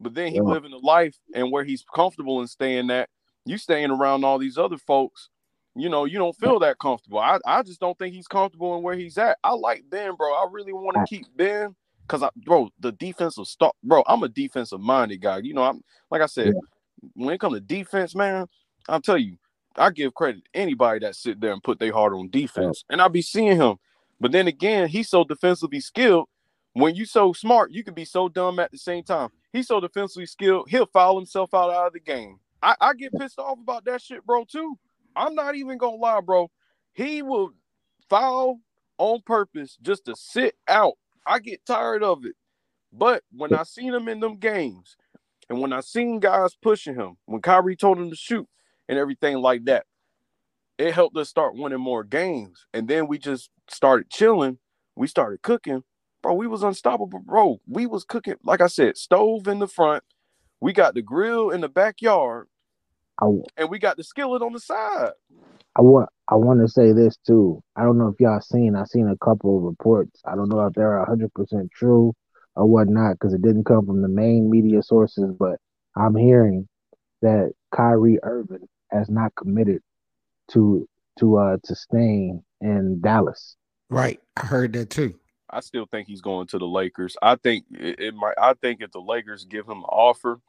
But then he Yeah. living a life and where he's comfortable in staying at. You staying around all these other folks, you know, you don't feel that comfortable. I, I just don't think he's comfortable in where he's at. I like Ben, bro. I really want to keep Ben because I bro, the defensive start bro, I'm a defensive minded guy. You know, I'm like I said, when it comes to defense, man, I'll tell you, I give credit to anybody that sit there and put their heart on defense. And I'll be seeing him. But then again, he's so defensively skilled. When you so smart, you can be so dumb at the same time. He's so defensively skilled, he'll foul himself out, out of the game. I, I get pissed off about that shit, bro, too. I'm not even gonna lie, bro. He will foul on purpose just to sit out. I get tired of it. But when I seen him in them games, and when I seen guys pushing him, when Kyrie told him to shoot and everything like that, it helped us start winning more games. And then we just started chilling. We started cooking. Bro, we was unstoppable, bro. We was cooking, like I said, stove in the front. We got the grill in the backyard, I, and we got the skillet on the side. I want I want to say this too. I don't know if y'all seen. I seen a couple of reports. I don't know if they're hundred percent true or whatnot because it didn't come from the main media sources. But I'm hearing that Kyrie Irving has not committed to to uh to staying in Dallas. right? I heard that too. I still think he's going to the Lakers. I think it, it might. I think if the Lakers give him an offer,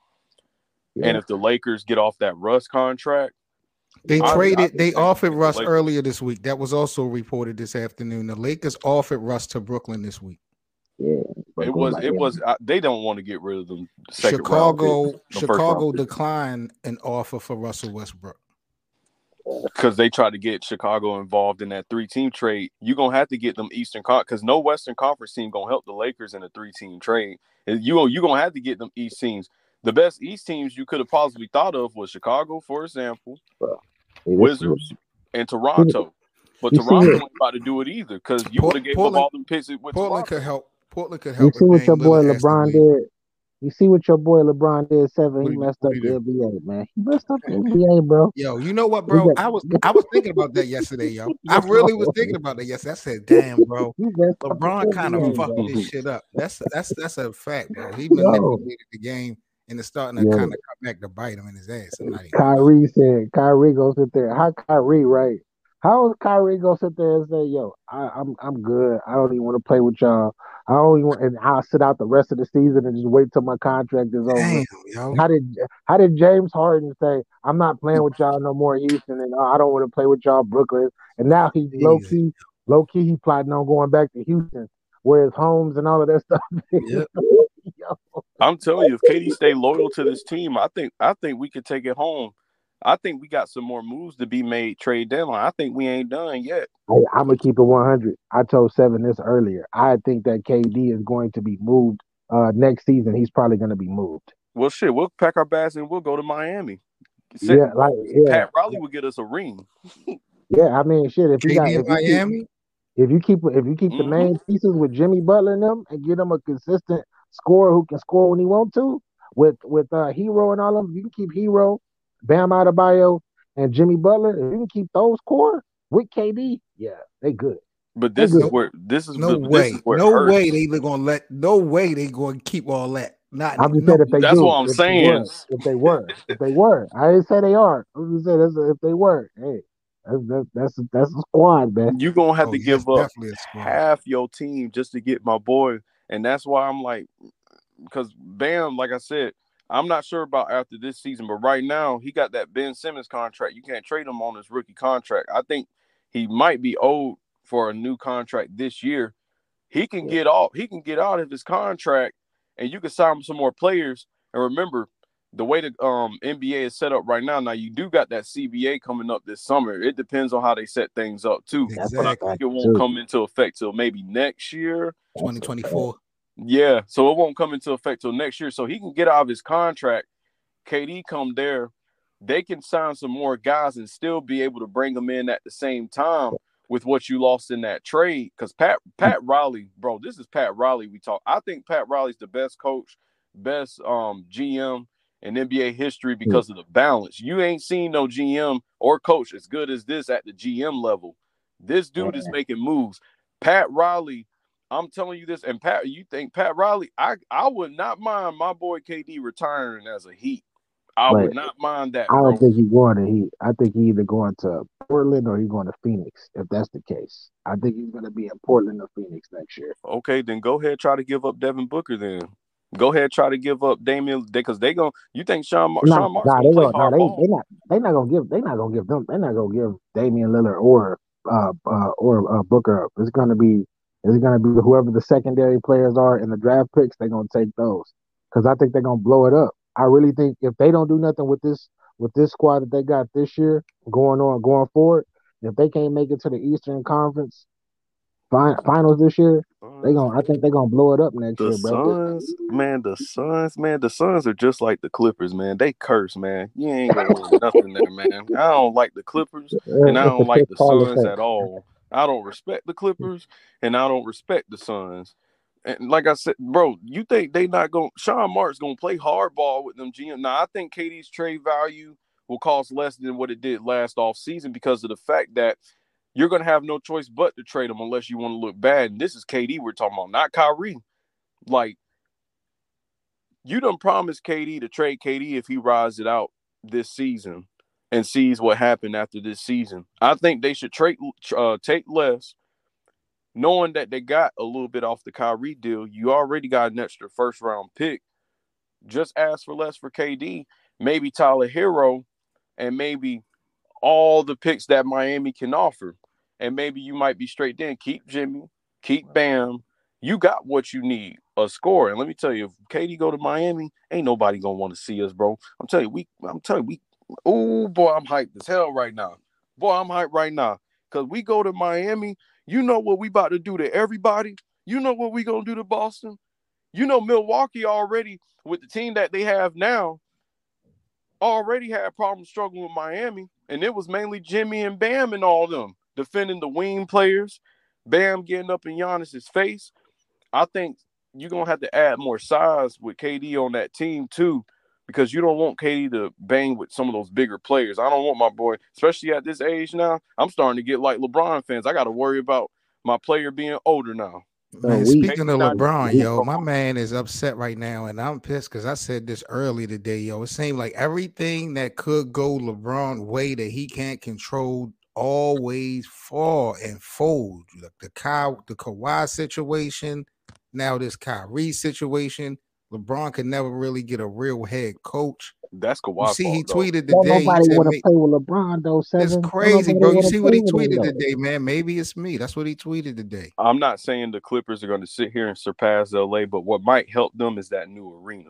and if the Lakers get off that Russ contract, They I- I traded. think they they- offered Russ Lakers- earlier this week. That was also reported this afternoon. The Lakers offered Russ to Brooklyn this week. Yeah, it was. It was. I, they don't want to get rid of them. Second round Chicago. pick, no Chicago round declined an offer for Russell Westbrook. because they tried to get Chicago involved in that three team trade. You're gonna have to get them Eastern Con because no Western Conference team gonna help the Lakers in a three team trade. You you gonna have to get them East teams. The best East teams you could have possibly thought of was Chicago, for example, Hey, Wizards, and Toronto. But You see Toronto what- ain't about to do it either because you Port- would have gave Portland- up all them picks with Portland Toronto. could help. Portland could You see what your boy Lillard has to LeBron did? You see what your boy LeBron did? Seven. He messed up he the? NBA, man. He messed up the NBA, bro. Yo, you know what, bro? I was I was thinking about that yesterday, yo. I really was thinking about that yesterday. I said, "Damn, bro, He messed up the LeBron kind of fucked bro. this shit up." That's that's that's a fact, bro. He manipulated the game and it's starting to Yo. kind of come back to bite him in his ass. I'm Kyrie said, Kyrie go sit there. How Kyrie, right? How is Kyrie go sit there and say, "Yo, I, I'm I'm good. I don't even want to play with y'all. I only want, and I'll sit out the rest of the season and just wait till my contract is over. Damn, yo. How did how did James Harden say, "I'm not playing with y'all no more, Houston, and uh, I don't want to play with y'all, Brooklyn"? And now he's low key, low key, he plotting on going back to Houston, where his homes and all of that stuff. Yep. Yo, I'm telling you, if KD stay loyal to this team, I think I think we could take it home. I think we got some more moves to be made trade deadline. I think we ain't done yet. I, I'm gonna keep it 100. I told Seven this earlier. I think that KD is going to be moved uh, next season. He's probably going to be moved. Well, shit, we'll pack our bags and we'll go to Miami. Yeah, like yeah, Pat Riley would get us a ring. yeah. I mean, shit. If you got KD in if you keep- Miami. if you keep if you keep the Mhm. main pieces with Jimmy Butler and them and get them a consistent scorer who can score when he want to with with uh Herro and all of them, you can keep Herro, Bam Adebayo, and Jimmy Butler. If you can keep those core with KD, yeah, they good. But this Nigga. is where this is No this way. is where No hurts. way they gonna let. No way they gonna keep all that. Not. I'm just no, saying if they That's do, what I'm if they saying. were, if they were, if they were, I didn't say they are. I'm just saying that's if they were. Hey, that's that's that's, that's a squad, man. You gonna have Oh, to yes, give up definitely a squad. half your team just to get my boy, and that's why I'm like, because Bam, like I said, I'm not sure about after this season, but right now he got that Ben Simmons contract. You can't trade him on his rookie contract. I think he might be owed for a new contract this year. He can get off. He can get out of his contract, and you can sign some more players. And remember, the way the um, NBA is set up right now. Now you do got that CBA coming up this summer. It depends on how they set things up too. That's But I think it won't come into effect till maybe next year. 2024. Yeah, so it won't come into effect till next year. So he can get out of his contract. KD come there, they can sign some more guys and still be able to bring them in at the same time with what you lost in that trade. Because Pat Pat Riley, bro, this is Pat Riley. We talk. I think Pat Riley's the best coach, best um GM in NBA history because of the balance. You ain't seen no GM or coach as good as this at the GM level. This dude is making moves. Pat Riley, I'm telling you this, and Pat, you think Pat Riley? I I would not mind my boy KD retiring as a Heat. I Right. would not mind that, I don't think he's going to he. I think he either going to Portland or he's going to Phoenix. If that's the case, I think he's going to be in Portland or Phoenix next year. Okay, then go ahead try to give up Devin Booker. Then go ahead try to give up Damian because they going You think Sean Mar- Nah, Sean Marks nah, gonna they gonna, nah, they they not they not gonna give they not gonna give them they not gonna give Damian Lillard or uh uh or uh, Booker up. It's gonna be it's gonna be whoever the secondary players are in the draft picks. They're gonna take those because I think they're gonna blow it up. I really think if they don't do nothing with this with this squad that they got this year going on going forward, if they can't make it to the Eastern Conference fin- finals this year, they gonna I think they're gonna blow it up next The year, bro. Suns, man, the Suns, man, the Suns are just like the Clippers, man. They curse, man. You ain't gonna nothing there, man. I don't like the Clippers, and I don't like the Suns at all. I don't respect the Clippers, and I don't respect the Suns. And like I said, bro, you think they not going? to Sean Marks gonna play hardball with them GM? Now I think KD's trade value will cost less than what it did last off season because of the fact that you're gonna have no choice but to trade him unless you want to look bad. And this is KD we're talking about, not Kyrie. Like you done promised KD to trade KD if he rides it out this season and sees what happened after this season. I think they should trade uh, take less, knowing that they got a little bit off the Kyrie deal. You already got an extra first round pick. Just ask for less for KD, maybe Tyler Herro, and maybe all the picks that Miami can offer. And maybe you might be straight then. Keep Jimmy, keep Bam. You got what you need, a score. And let me tell you, if KD go to Miami, ain't nobody gonna want to see us, bro. I'm telling you, we I'm telling you, we oh boy, I'm hyped as hell right now. Boy, I'm hyped right now. Cause we go to Miami, you know what we about to do to everybody. You know what we gonna do to Boston. You know Milwaukee already with the team that they have now already had problems struggling with Miami, and it was mainly Jimmy and Bam and all them defending the wing players. Bam getting up in Giannis's face. I think you're gonna have to add more size with KD on that team too, because you don't want KD to bang with some of those bigger players. I don't want my boy, especially at this age now. I'm starting to get like LeBron fans. I got to worry about my player being older now. Man, speaking of LeBron, yo, my man is upset right now, and I'm pissed because I said this early today, yo. It seemed like everything that could go LeBron way that he can't control always fall and fold. Like the Ka, the Kawhi situation, Now this Kyrie situation, LeBron could never really get a real head coach. That's You Kawhi. see, he though. tweeted Don't today. He nobody said, want to play with LeBron though. Seven. "It's crazy, bro." You see what he play with him, tweeted today, man. Maybe it's me. That's what he tweeted today. I'm not saying the Clippers are going to sit here and surpass LA, but what might help them is that new arena.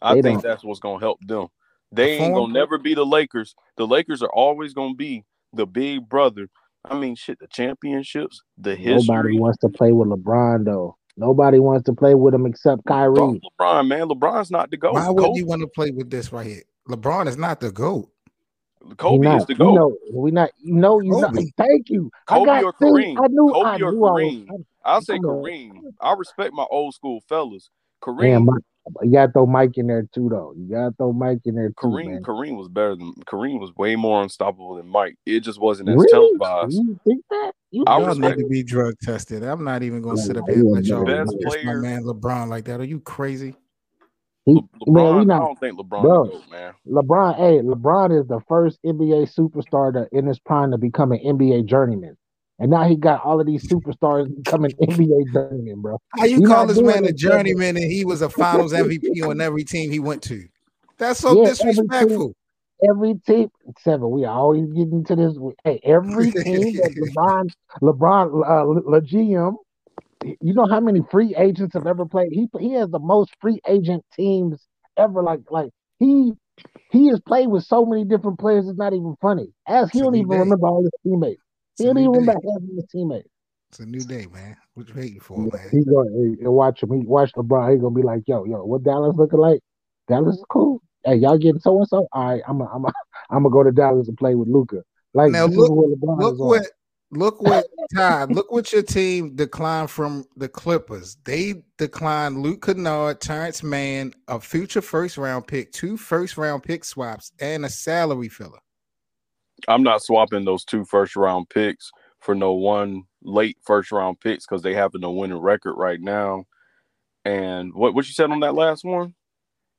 I They think don't. that's what's going to help them. They ain't going to never be the Lakers. The Lakers are always going to be the big brother. I mean, shit, the championships, the history. Nobody wants to play with LeBron though. Nobody wants to play with him except Bro, Kyrie. LeBron, man, LeBron's not the goat. Why would Kobe, you want to play with this right here? LeBron is not the goat. He Kobe not. is the You goat. know, we not. You know, you know. Kobe. Thank you. Kobe I got. or Kareem. I knew. Kobe I or knew I was. Kareem. I'll say Come. Kareem. I respect my old school fellas. Damn, Kareem, Mike, you gotta throw Mike in there too, though. You gotta throw Mike in there too, Kareem, man. Kareem was better than Kareem was way more unstoppable than Mike. It just wasn't as Really? televised. You think that? You I Y'all need to be drug tested. I'm not even gonna Yeah, sit up here and let y'all better. Best my man LeBron like that. Are you crazy? He, Le- man, LeBron, we I don't think LeBron Bro. the man. LeBron. Hey, LeBron is the first NBA superstar to, in his prime to become an NBA journeyman, and now he got all of these superstars becoming NBA journeyman, bro. How you call this man a journeyman and he was a finals MVP on every team he went to? That's so Yeah, every team- disrespectful. Every team, seven. We always get into this. Hey, every team that LeBron, LeBron, uh, Le GM. You know how many free agents have ever played? He he has the most free agent teams ever. Like like he he has played with so many different players. It's not even funny. As he don't even remember all his teammates. It's He a don't even day. remember half of his teammates. It's a new day, man. What you waiting for, Yeah, man? He going hey, and watch him. He watch LeBron. He gonna be like, yo, yo, what Dallas looking like? Dallas is cool. Hey, y'all getting so and so? All right, I'm gonna I'm gonna I'm gonna go to Dallas and play with Luka. Like Now look- what Look what look what Todd, look what your team declined from the Clippers. They declined Luke Kennard, Terance Mann, a future first round pick, two first round pick swaps, and a salary filler. I'm not swapping those two first round picks for no one late first round picks because they happen to win a record right now. And what what you said on that last one?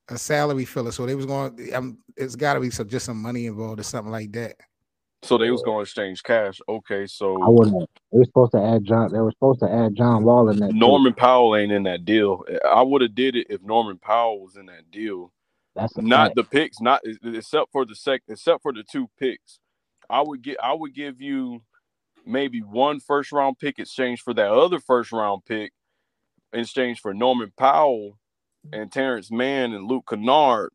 A salary filler. So they was going um, it's gotta be some just some money involved or something like that. So they was going to exchange cash. Okay, so I so wouldn't. They were supposed to add John. They were supposed to add John Wall in that. too. Norman Powell ain't in that deal. I would have did it if Norman Powell was in that deal. That's not fact. the picks, not except for the sec, except for the two picks. I would get, I would give you maybe one first round pick exchange for that other first round pick in exchange for Norman Powell and Terance Mann and Luke Kennard.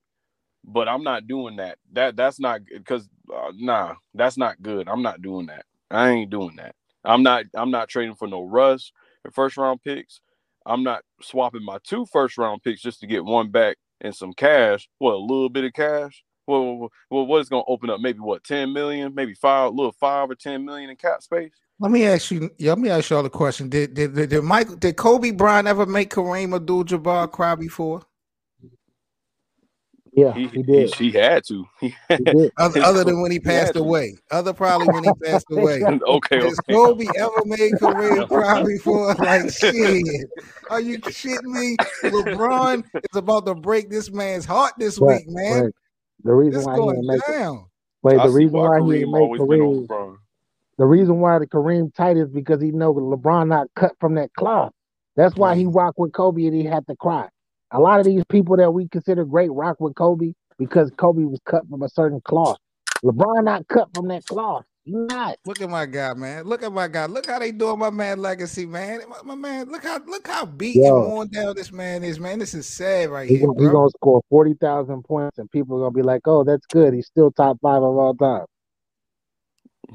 But I'm not doing that. That that's not because uh, nah, that's not good. I'm not doing that. I ain't doing that. I'm not. I'm not trading for no Russ and first round picks. I'm not swapping my two first round picks just to get one back and some cash. What a little bit of cash. Well, well, what is going to open up? Maybe what ten million? Maybe five, little five or ten million in cap space. Let me ask you. Yeah, let me ask y'all a question. Did did did, did Michael did Kobe Bryant ever make Kareem Abdul-Jabbar cry before? yeah, He, he, did. He, he had to. He did. Other, other than when he he had passed to. away. Other probably when he passed away. okay, Has okay. Kobe ever made Kareem cry before? Like shit. Are you kidding me? LeBron is about to break this man's heart this Right, week, man. right. The reason This why he going didn't make it, wait, I the reason why why he Kareem didn't make Kareem, on the reason why the Kareem tight is because he know LeBron not cut from that cloth. That's why he Mm. rocked with Kobe and he had to cry. A lot of these people that we consider great rock with Kobe because Kobe was cut from a certain cloth. LeBron not cut from that cloth. He not. Look at my guy, man. Look at my guy. Look how they doing my man legacy, man. My, my man, look how look how beat and Yo. worn down this man is, man. This is sad right He here, gonna, he gonna score forty thousand points and people are gonna be like, "Oh, that's good. He's still top five of all time."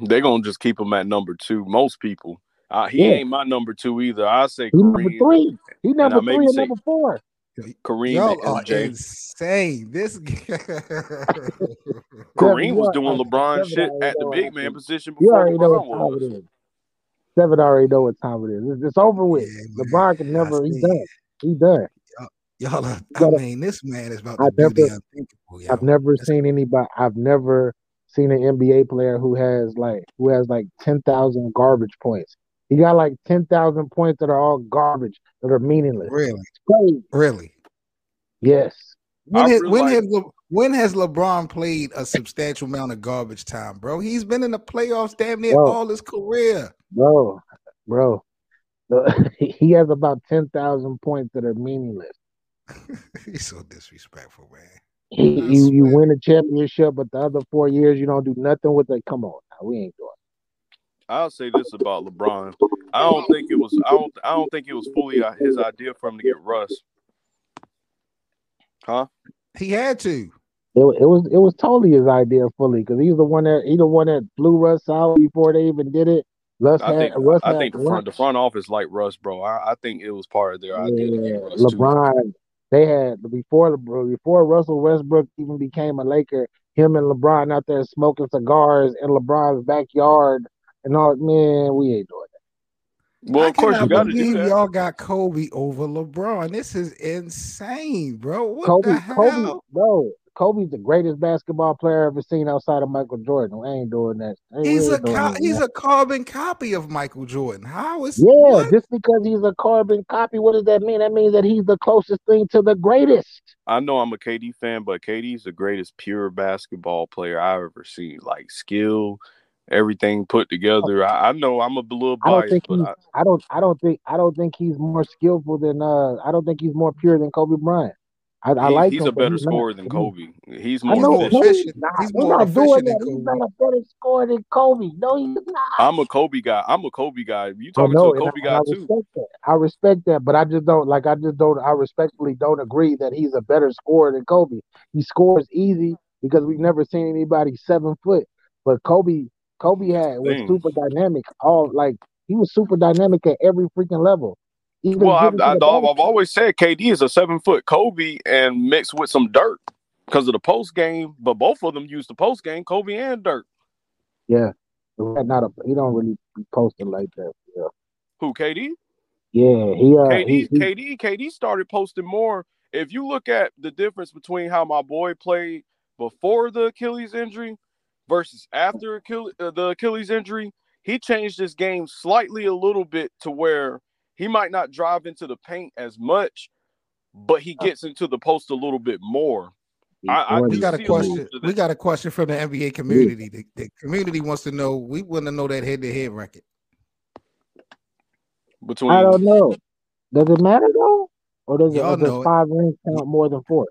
They're gonna just keep him at number two. Most people. Uh, he Yeah. ain't my number two either. I say He number three. He number three and say- number four. Kareem Y'all and are MJ. insane. This Kareem was doing LeBron Seven shit at the big man happened. position You before already know what time was. it is. Seven already know what time it is. It's, it's over with. Yeah, man. LeBron can never. He's done. He's done. Y'all are, I mean, this man is about I to do the never- unthinkable, yo. I've never That's- seen anybody. I've never seen an NBA player who has like who has like ten thousand garbage points. He got like ten thousand points that are all garbage that are meaningless. Really, really. Yes. When, has, when, like- has Le, when has LeBron played a substantial amount of garbage time, bro? He's been in the playoffs damn near Bro. all his career. bro, bro. he has about ten thousand points that are meaningless. He's so disrespectful, man. He, you, you win a championship, but the other four years you don't do nothing with it. Come on, now, we ain't doing. I'll say this about LeBron. I don't think it was. I don't. I don't think it was fully uh, his idea for him to get Russ. Huh? He had to. It, it was it was totally his idea fully because he's the one that he the one that blew Russ out before they even did it. Russ I had think. Russ I had think the front, the front office like Russ, bro. I, I think it was part of their idea to Yeah, get Russ too. LeBron. They had before the before Russell Westbrook even became a Laker. Him and LeBron out there smoking cigars in LeBron's backyard and all. Man, we ain't doing that. Well, I of course you cannot got to do believe that. y'all got Kobe over LeBron. This is insane, bro. What Kobe, the hell? Kobe, bro. Kobe's the greatest basketball player I've ever seen outside of Michael Jordan. We ain't doing that. We He's a co- that. he's a carbon copy of Michael Jordan. How is Yeah, what? just because he's a carbon copy, what does that mean? That means that he's the closest thing to the greatest. I know I'm a KD fan, but KD's the greatest pure basketball player I've ever seen. Like skill, everything put together. I, I know I'm a little I don't think but. I, I don't. I don't think. I don't think he's more skillful than. Uh. I don't think he's more pure than Kobe Bryant. I, I he- like he's him. a better he's not. scorer than Kobe. He's more know. more No, efficient. he's not. He's We're more not doing efficient that. He's not a better scorer than Kobe. No, he's not. I'm a Kobe guy. I'm a Kobe guy. You I talking know, to a and I, Kobe and I guy too? respect that. I respect that, but I just don't like. I just don't. I respectfully don't agree that he's a better scorer than Kobe. He scores easy because we've never seen anybody seven foot. But Kobe, Kobe had was Thing. super dynamic. All like he was super dynamic at every freaking level. Even Well, I've, I've, I've always said KD is a seven foot Kobe and mixed with some Dirk because of the post game. But both of them used the post game, Kobe and Dirk. Yeah, not a. He don't really be posting like that. Yeah, Who KD? yeah. He uh. KD, He, he, KD, KD started posting more. If you look at the difference between how my boy played before the Achilles injury versus after Achilles, uh, the Achilles injury, he changed his game slightly a little bit to where he might not drive into the paint as much, but he gets into the post a little bit more. I- I We got a see a question. We got a question from the NBA community. The, the community wants to know. We want to know that head-to-head record. Between I don't know. Does it matter though, or does, it, Y'all or does five rings count more than four?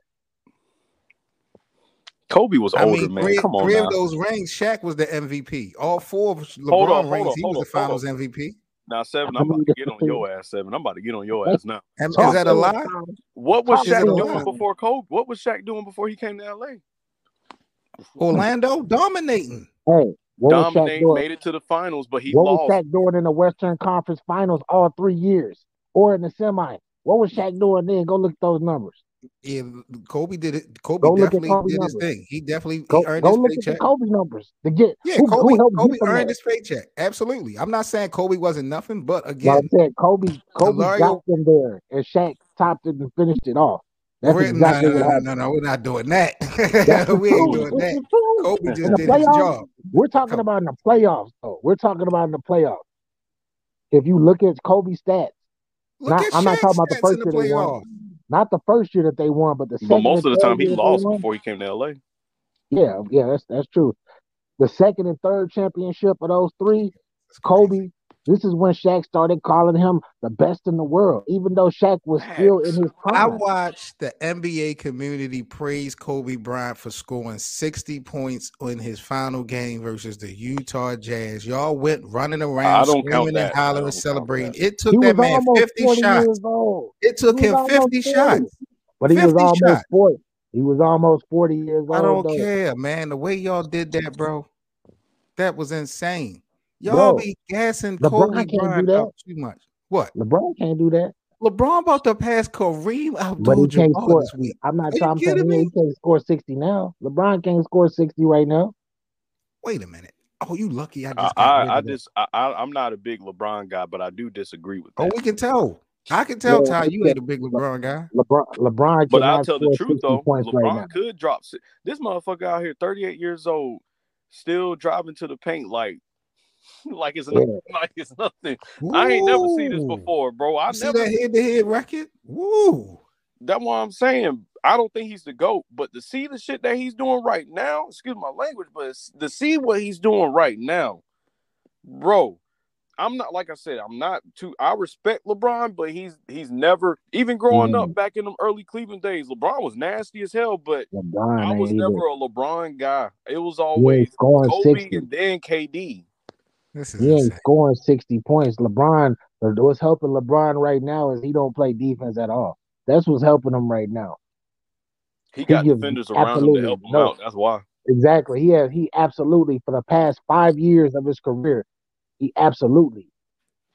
Kobe was older, I older, mean, man. three, Come on three now. of those rings, Shaq was the MVP. All four of LeBron on, rings, on, he was the on, hold Finals on. MVP. Now, seven, I I'm about to get on your ass, seven. I'm about to get on your ass now. Am- Is that a lie? What was Talk Shaq a to us, doing before Kobe? What was Shaq doing before he came to LA? Orlando dominating. Hey, what Shaq Dominate, made it to the finals, but he What was lost. Shaq doing in the Western Conference Finals all three years, or in the semi? What was Shaq doing then? Go look at those numbers. Yeah, Kobe did it. Kobe Go definitely Kobe did his thing. He definitely he Go earned go his look at paycheck. Kobe numbers to get Yeah, who, Kobe who Kobe earned his paycheck. Absolutely. I'm not saying Kobe wasn't nothing, but But I'm again, Kobe Kobe Hilario got them there, and Shaq topped it and finished it off. That's we're, no, exactly no, what no, no, no, we're not doing that. We ain't doing that. Kobe just did his job. we're talking Come. about in the playoffs, though. We're talking about in the playoffs. If you look at Kobe stats, not at I'm not talking about the stats in first the year playoffs. Not the first year that they won, but the But most and of the time, he year that they lost before he came to LA. Yeah, yeah, that's that's true. The second and third championship of those three, That's. Kobe. This is when Shaq started calling him the best in the world, even though Shaq was still in Facts. his I watched the NBA community praise Kobe Bryant for scoring 60 points in his final game versus the Utah Jazz. Y'all went running around, don't screaming and hollering, don't celebrating. that. It took He that man 50 shots. It took him 50 40. shots. But he was almost shots. 40. He was almost 40 years old. I don't though. care, man. The way y'all did that, bro, that was insane. Y'all Bro, be gassing LeBron Kobe can't do Bryant that. out too much. What? LeBron can't do that. LeBron about to pass Kareem But he Abdul-Jabbar this week. I'm not Are you talking saying kidding he, can't score 60 now. LeBron can't score 60 right now. Wait a minute. Oh, you lucky I I, just got rid I, I just, I, I, I'm not a big LeBron guy, but I do disagree with oh, That. Oh, we can tell. I can tell, Yeah, Ty, you ain't a big LeBron guy. LeBron LeBron But I'll tell the truth 60 though, points right. LeBron could drop. This motherfucker out here, 38 years old, still driving to the paint like, like it's Yeah. nothing. Like it's nothing. I ain't never seen this before, bro. I see never. that head-to-head record? Woo. That's what I'm saying. I don't think he's the goat, but to see the shit that he's doing right now, excuse my language, but to see what he's doing right now, bro. I'm not like I said, I'm not too I respect LeBron, but he's he's never even growing Mm. up back in them early Cleveland days, LeBron was nasty as hell, but LeBron I was never a LeBron guy. It was always Kobe sixty. and then KD. This is He ain't insane. scoring sixty points. LeBron. What's helping LeBron right now is he don't play defense at all. That's what's helping him right now. He got gives defenders around him to absolutely help him no- out. That's why. Exactly. He has. He absolutely for the past five years of his career, he absolutely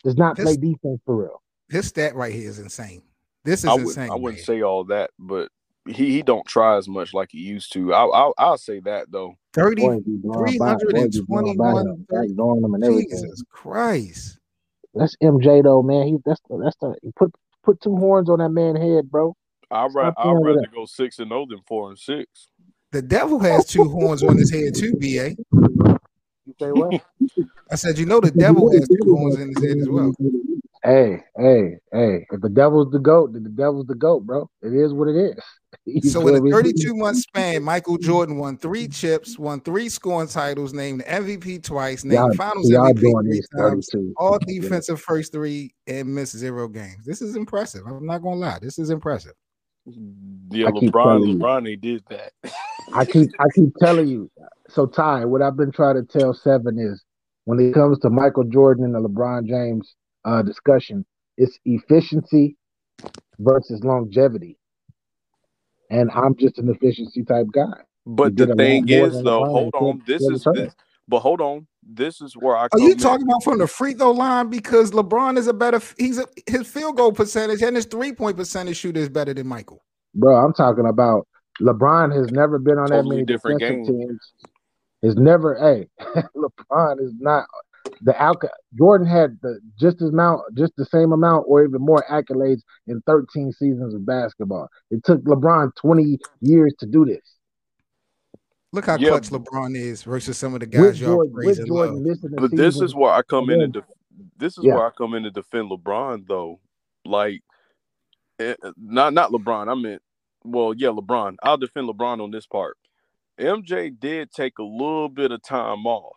does not This- play defense for real. His stat right here is insane. This is I wouldn't, insane. I wouldn't man. say all that, but he, he don't try as much like he used to. I, I I'll say that though. 30 Boy, be blowing by, boy, be blowing by 321, him, backdooring him and everything. Jesus Christ. That's MJ though, man. He that's the that's the he put put two horns on that man's head, bro. I Stop ra- I'd playing with rather go six and zero than four and six. The devil has two horns on his head too, BA. You say what? I said, you know the devil has two horns in his head as well. hey, hey, hey! If the devil's the goat, then the devil's the goat, bro. It is what it is. You So in a 32 month span, Michael Jordan won three chips, won three scoring titles, named MVP twice, named Y'all, Finals y'all MVP doing three times, all defensive first three, and missed zero games. This is impressive. I'm not gonna lie. This is impressive. Yeah, I LeBron. LeBron they did that. I keep I keep telling you. So Ty, what I've been trying to tell Seven is when it comes to Michael Jordan and the LeBron James uh, discussion, it's efficiency versus longevity. And I'm just an efficiency type guy. But the thing is though, hold on. This is this, but hold on. This is where I Are come you in. talking about from the free throw line because LeBron is a better? He's a his field goal percentage and his three point percentage shooter is better than Michael. Bro, I'm talking about LeBron has never been on that many different defensive game. teams. Has never, hey, LeBron is not the alca. Jordan had the just as amount, just the same amount, or even more accolades in 13 seasons of basketball. It took LeBron 20 years to do this. Look how Yeah. clutch LeBron is versus some of the With guys y'all Jordan, praise with and Jordan love. missing the But this is where I come in and def- this is Yeah. where I come in to defend LeBron though. Like eh, not not LeBron. I meant well, yeah, LeBron. I'll defend LeBron on this part. MJ did take a little bit of time off.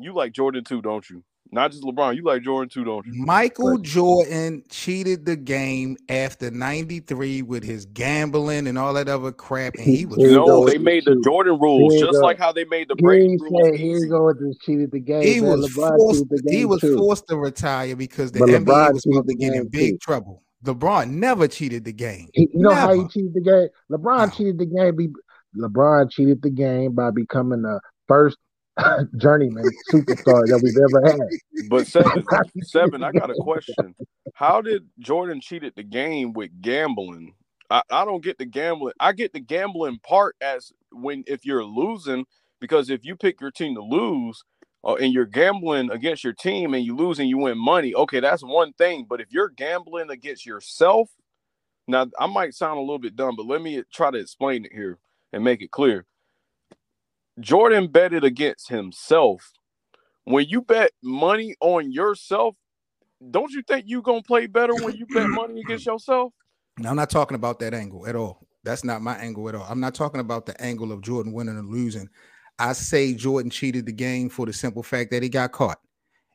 You like Jordan too, don't you? Not just LeBron. You like Jordan too, don't you? Michael Jordan cheated the game after 93 with his gambling and all that other crap. And he was you go No, they made the. Jordan rules just go. like how they made the He Brady ain't rules say, here easy. you go with this cheated the game. he man. was LeBron forced cheated the he was too. forced to retire because the But NBA LeBron was about to get in big too. trouble. LeBron never cheated the game. He, you know how he Never. cheated the game? LeBron No. cheated the game. Be, LeBron cheated the game by becoming the first journeyman superstar that we've ever had. But seven, seven, I got a question. How did Jordan cheated the game with gambling? I, I don't get the gambling. I get the gambling part as when if you're losing, because if you pick your team to lose, uh, and you're gambling against your team and you lose and you win money, okay, that's one thing. But if you're gambling against yourself, now I might sound a little bit dumb, but let me try to explain it here and make it clear. Jordan betted against himself. When you bet money on yourself, don't you think you gonna play better when you bet money against yourself? Now, I'm not talking about that angle at all. That's not my angle at all. I'm not talking about the angle of Jordan winning or losing. I say Jordan cheated the game for the simple fact that he got caught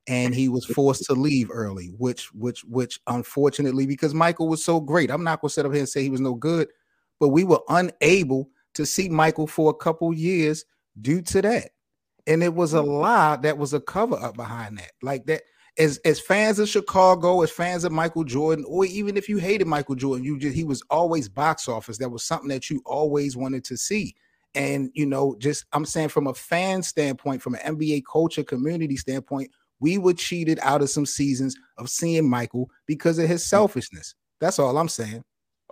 and he was forced to leave early, which, which, which, unfortunately, because Michael was so great, I'm not gonna sit up here and say he was no good, but we were unable to see Michael for a couple years due to that. And it was a lie that was a cover up behind that. Like that, as as fans of Chicago, as fans of Michael Jordan, or even if you hated Michael Jordan, you just he was always box office. That was something that you always wanted to see. And you know, just I'm saying from a fan standpoint, from an NBA culture community standpoint, we were cheated out of some seasons of seeing Michael because of his selfishness. That's all I'm saying.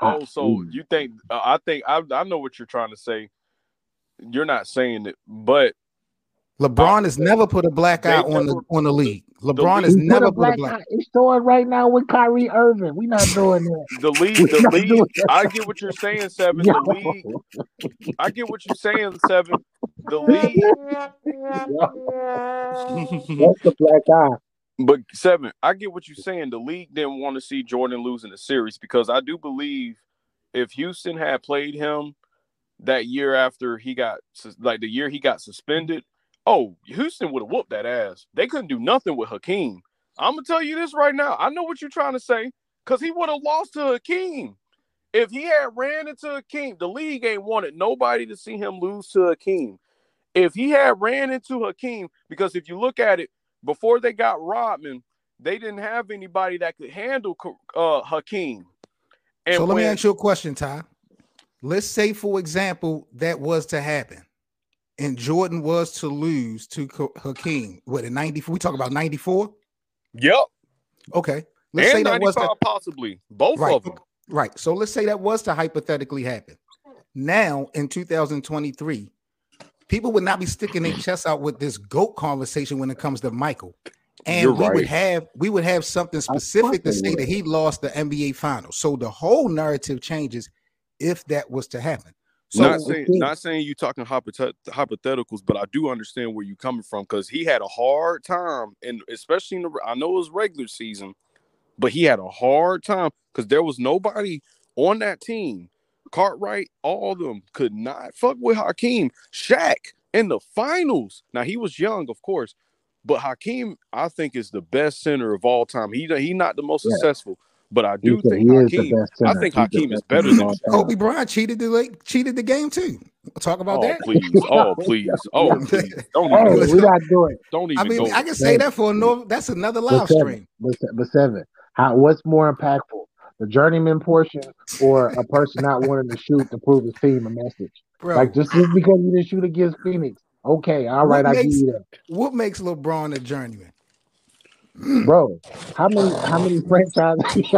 Oh, so Mm. you think? Uh, I think I, I know what you're trying to say. You're not saying it, but LeBron has never put a black eye on the on the league. LeBron the is He put never a put a black black. eye. It's showing right now with Kyrie Irving. We're not doing that. The league, the league. I get what you're saying, Seven. Yo, The league. I get what you're saying, Seven. The league. that's the black eye. But seven, I get what you're saying. The league didn't want to see Jordan lose in the series because I do believe if Houston had played him that year after he got like the year he got suspended, oh, Houston would have whooped that ass. They couldn't do nothing with Hakeem. I'm gonna tell you this right now. I know what you're trying to say because he would have lost to Hakeem. If he had ran into Hakeem, the league ain't wanted nobody to see him lose to Hakeem. If he had ran into Hakeem, because if you look at it, before they got Rodman, they didn't have anybody that could handle uh, Hakeem. And so let me ask you a question, Ty. Let's say, for example, that was to happen, and Jordan was to lose to Hakeem. What in '94? We talk about '94. Yep. Okay. Let's say that was to, possibly. Both right. of them. Right. So let's say that was to hypothetically happen. Now in 2023, people would not be sticking their chests out with this goat conversation when it comes to Michael. And You're we would have we would have something specific to say would. that he lost the NBA finals. So the whole narrative changes if that was to happen. So not saying not saying you talking hypothet- hypotheticals, but I do understand where you're coming from because he had a hard time, and especially in the I know it was regular season, but he had a hard time because there was nobody on that team. Cartwright, all of them could not fuck with Hakeem. Shaq in the finals. Now he was young, of course, but Hakeem, I think, is the best center of all time. He he not the most Yeah. successful, but I do said think he is the Hakeem. best I think He's the Hakeem is better than of all. Kobe Bryant cheated the like, cheated the game too. We'll talk about Oh that. please! Oh please! Oh please! Don't Hey, even, Listen. we're not doing. don't I even mean, go. I can say that for a no. That's another live But seven, stream. but, but seven. How? What's more impactful, the journeyman portion or a person not wanting to shoot to prove his team a message? Bro, Like just, just because you didn't shoot against Phoenix, okay, all right, What right, I give you that, what makes LeBron a journeyman? Bro. How many how many franchises?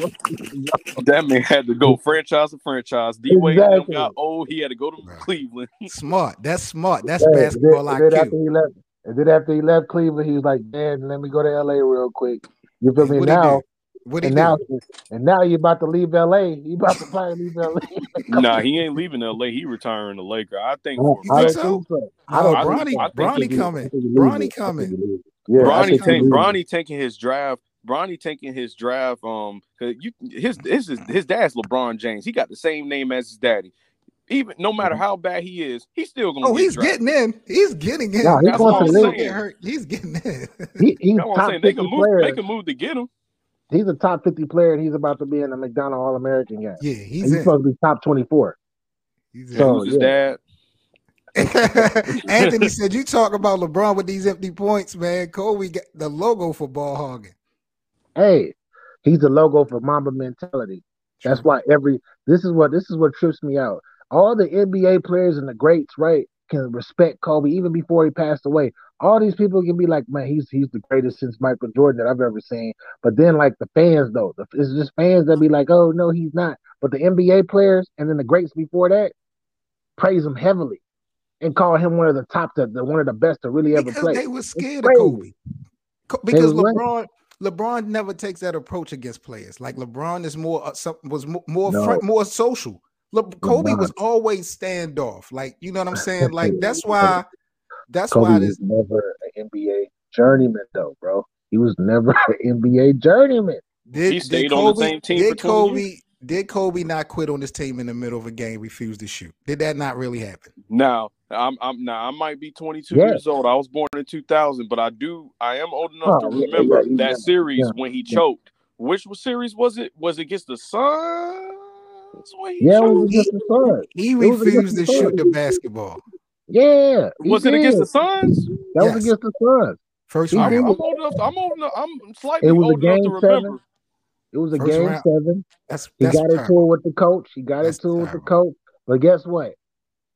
That man had to go franchise to franchise. D Wade Exactly. got old. He had to go to Right. Cleveland. Smart. That's smart. That's Hey, basketball and then, and then after IQ. he left, and then after he left Cleveland, he was like, "Man, let me go to LA real quick." You feel me? What now. What he and do? now, and now you about to leave LA. You about to probably leave LA. nah, he ain't leaving L.A. He retiring to Laker. I think. Oh, I You I think don't so? I No, don't I think think- Bronny, I think Bronny coming. I Bronny coming. Think. Yeah, Bronny think take. Bronny taking his draft. Bronny taking his draft. Um, 'cause you his his his dad's LeBron James. He got the same name as his daddy. Even no matter how bad he is, he's still gonna. Oh, get he's drafted. getting in. He's getting in. No, he's That's going what to I'm the saying. Get hurt. He's getting in. He, he's That's what top saying. They fifty can move. They can move to get him. He's a top fifty player, and he's about to be in the McDonald All American game. yeah, he's he's supposed to be top twenty four. He's in. So- Who's his yeah. dad? Anthony said, "You talk about LeBron with these empty points, man. Kobe got the logo for ball hogging." Hey, he's the logo for Mamba mentality. That's why every this is what this is what trips me out. All the NBA players and the greats, right, can respect Kobe even before he passed away. All these people can be like, man, he's he's the greatest since Michael Jordan that I've ever seen. But then like the fans though, the, it's just fans that be like, oh no, he's not. But the NBA players and then the greats before that praise him heavily and call him one of the top, the, the one of the best to really ever Because play. they were scared of. Kobe. Because was LeBron, LeBron never takes that approach against players. Like LeBron is more uh, some, was mo- more No. friend, more social. Le- Kobe LeBron. was always standoff. Like you know what I'm saying. Like that's why. That's Kobe why was this. never an NBA journeyman though, bro. He was never an NBA journeyman. Did, He did stayed on the Kobe, same team Did for 20 Kobe? Did Kobe not quit on this team in the middle of a game? Refuse to shoot. Did that not really happen? Now, I'm I'm now I might be 22 Yeah. years old. I was born in 2000, but I do I am old enough Oh, to remember yeah, yeah, that series yeah, when he yeah. choked. Which was series was it? Was it against the Suns when he Yeah, it was against the Suns. He was refused to the shoot the basketball. Yeah, he Was it against the Suns? That Yes. was against the Suns. First He I'm, round. I'm old enough. I'm old enough. I'm slightly It was a old enough to game remember. seven. It was a First game round. seven. That's He that's got into terrible. it with the coach. He got That's into it with the coach. But guess what?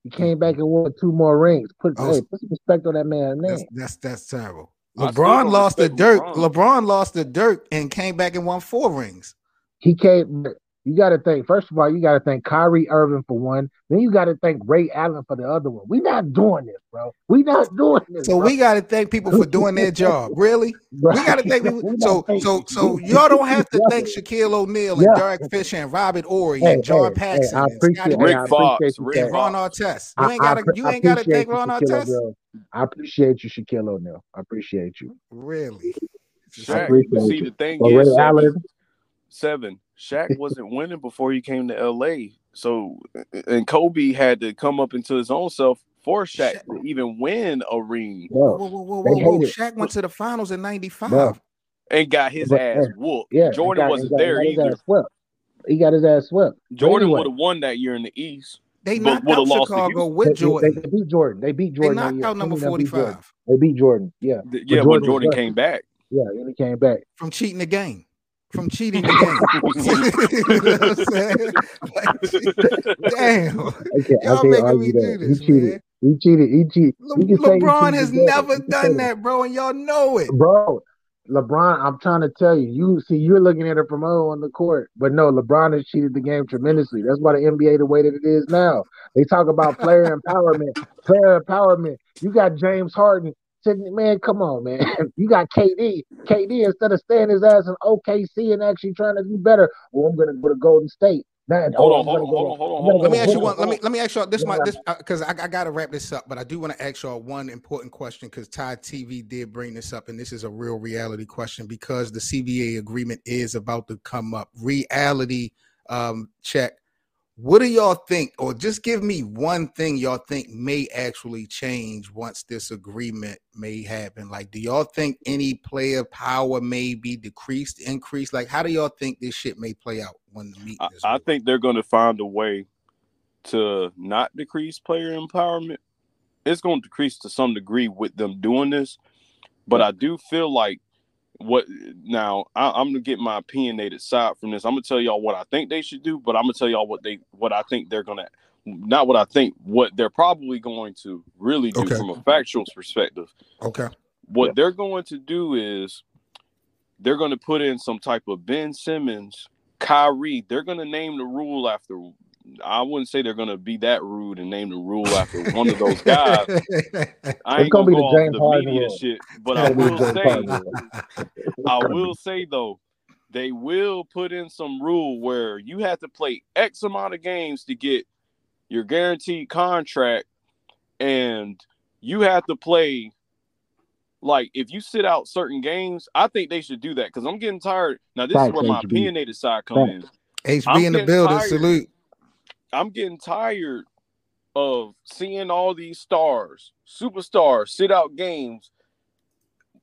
He came back and won two more rings. Put Oh, hey, put some respect on that man's name. That's that's that's terrible. LeBron lost the respect dirt. LeBron. LeBron lost the dirt and came back and won four rings. He came. You got to think. First of all, you got to thank Kyrie Irving for one. Then you got to thank Ray Allen for the other one. We not doing this, bro. We not doing this. So bro. we got to thank people for doing their job. Really? Bro, We got to thank people. So so so y'all don't have to thank Shaquille O'Neal and Yeah. Derek Fisher and Robert Horry Hey, and John hey, hey, Paxson I and appreciate- Scottie hey, Rick I Pippen Fox, appreciate you Rick Ron Artest. I- You ain't got to appre- you I ain't got to appreciate thank you, Ron Artest. O'Neal. I appreciate you, Shaquille O'Neal. I appreciate you. Really? Shaq, appreciate see you. the thing But Ray is, seven, Allen, seven. Shaq wasn't winning before he came to LA. So and Kobe had to come up into his own self for Shaq to even win a ring Whoa, whoa, whoa, whoa, whoa. Shaq went to the finals in 95. Bro. and got his But, ass whooped. yeah, Jordan got- wasn't got- there got either. swept. He got his ass swept. Jordan anyway. would have won that year in the East. They knocked out lost to Chicago They, with they- Jordan. they beat Jordan. They beat Jordan. that knocked out number Twenty, they beat Jordan. 45 They beat Jordan. Yeah, Th- Yeah, when Jordan was Jordan came back. yeah. And he came back. from cheating the game. From cheating the game. you know what I'm saying? Like, damn. Okay, I Y'all can't making me that. do this, he cheated. man. He cheated. He cheated. Le- You can he LeBron cheated has together. never You done that, bro, and y'all know it. bro. LeBron, I'm trying to tell you, you see, you're looking at it from oh on the court, but no, LeBron has cheated the game tremendously. That's why the NBA the way that it is now. They talk about player empowerment, player empowerment. You got James Harden sitting, man, come on, man. You got KD. KD instead of staying his ass in OKC and actually trying to do better. Oh, I'm gonna go to Golden State. Now, Hold oh, on, hold on, go hold on, hold on, I'm hold go Let me ask you Brooklyn. one. Let me let me ask y'all this. My this because I, I got to wrap this up, but I do want to ask y'all one important question because Ty TV did bring this up, and this is a real reality question because the CBA agreement is about to come up. Reality um, check. What do y'all think, or just give me one thing y'all think may actually change once this agreement may happen? Like, do y'all think any player power may be decreased, increased? Like, how do y'all think this shit may play out when the meeting I, is I think they're going to find a way to not decrease player empowerment. It's going to decrease to some degree with them doing this, but I do feel like what now I, I'm gonna get my opinionated side from this. I'm gonna tell y'all what I think they should do, but I'm gonna tell y'all what they what I think they're gonna not what I think what they're probably going to really do Okay. from a factual perspective. Okay. What Yeah. they're going to do is they're going to put in some type of Ben Simmons, Kyrie. They're going to name the rule after. I wouldn't say they're going to be that rude and name the rule after one of those guys. I It's ain't gonna gonna, be go the off James the Harden media rule. shit, but I gonna be the will say, I will say though, they will put in some rule where you have to play X amount of games to get your guaranteed contract, and you have to play. Like if you sit out certain games, I think they should do that because I'm getting tired. Now this Facts, is where my HB. opinionated side comes in. HB I'm in the building. tired. Salute. I'm getting tired of seeing all these stars, superstars, sit out games.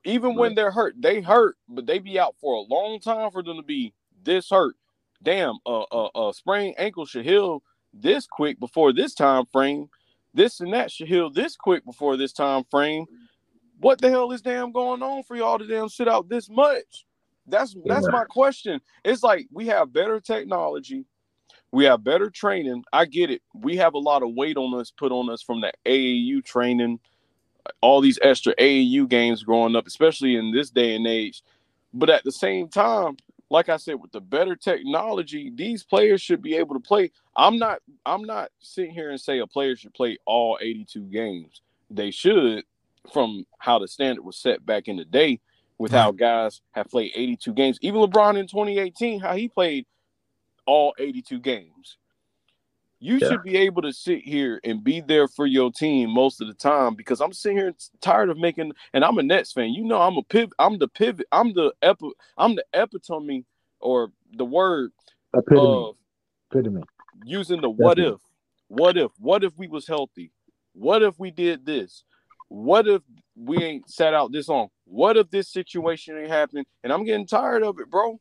Even when they're hurt, they hurt, but they be out for a long time for them to be this hurt. Damn, a uh, uh, uh, sprained ankle should heal this quick before this time frame. This and that should heal this quick before this time frame. What the hell is damn going on for y'all to damn sit out this much? That's that's Yeah. my question. It's like we have better technology, we have better training. I get it. We have a lot of weight on us put on us from the AAU training, all these extra AAU games growing up, especially in this day and age. But at the same time, like I said, with the better technology, these players should be able to play. I'm not I'm not sitting here and say a player should play all 82 games. They should, from how the standard was set back in the day, with how guys have played 82 games. Even LeBron in 2018, how he played all 82 games. You Yeah. should be able to sit here and be there for your team most of the time because I'm sitting here tired of making and I'm a Nets fan. You know I'm a pivot I'm the pivot I'm the epi, I'm the epitome or the word Epitome. of Epitome. using the what Definitely. if. What if? What if we was healthy? What if we did this? What if we ain't sat out this long? What if this situation ain't happening? And I'm getting tired of it, bro.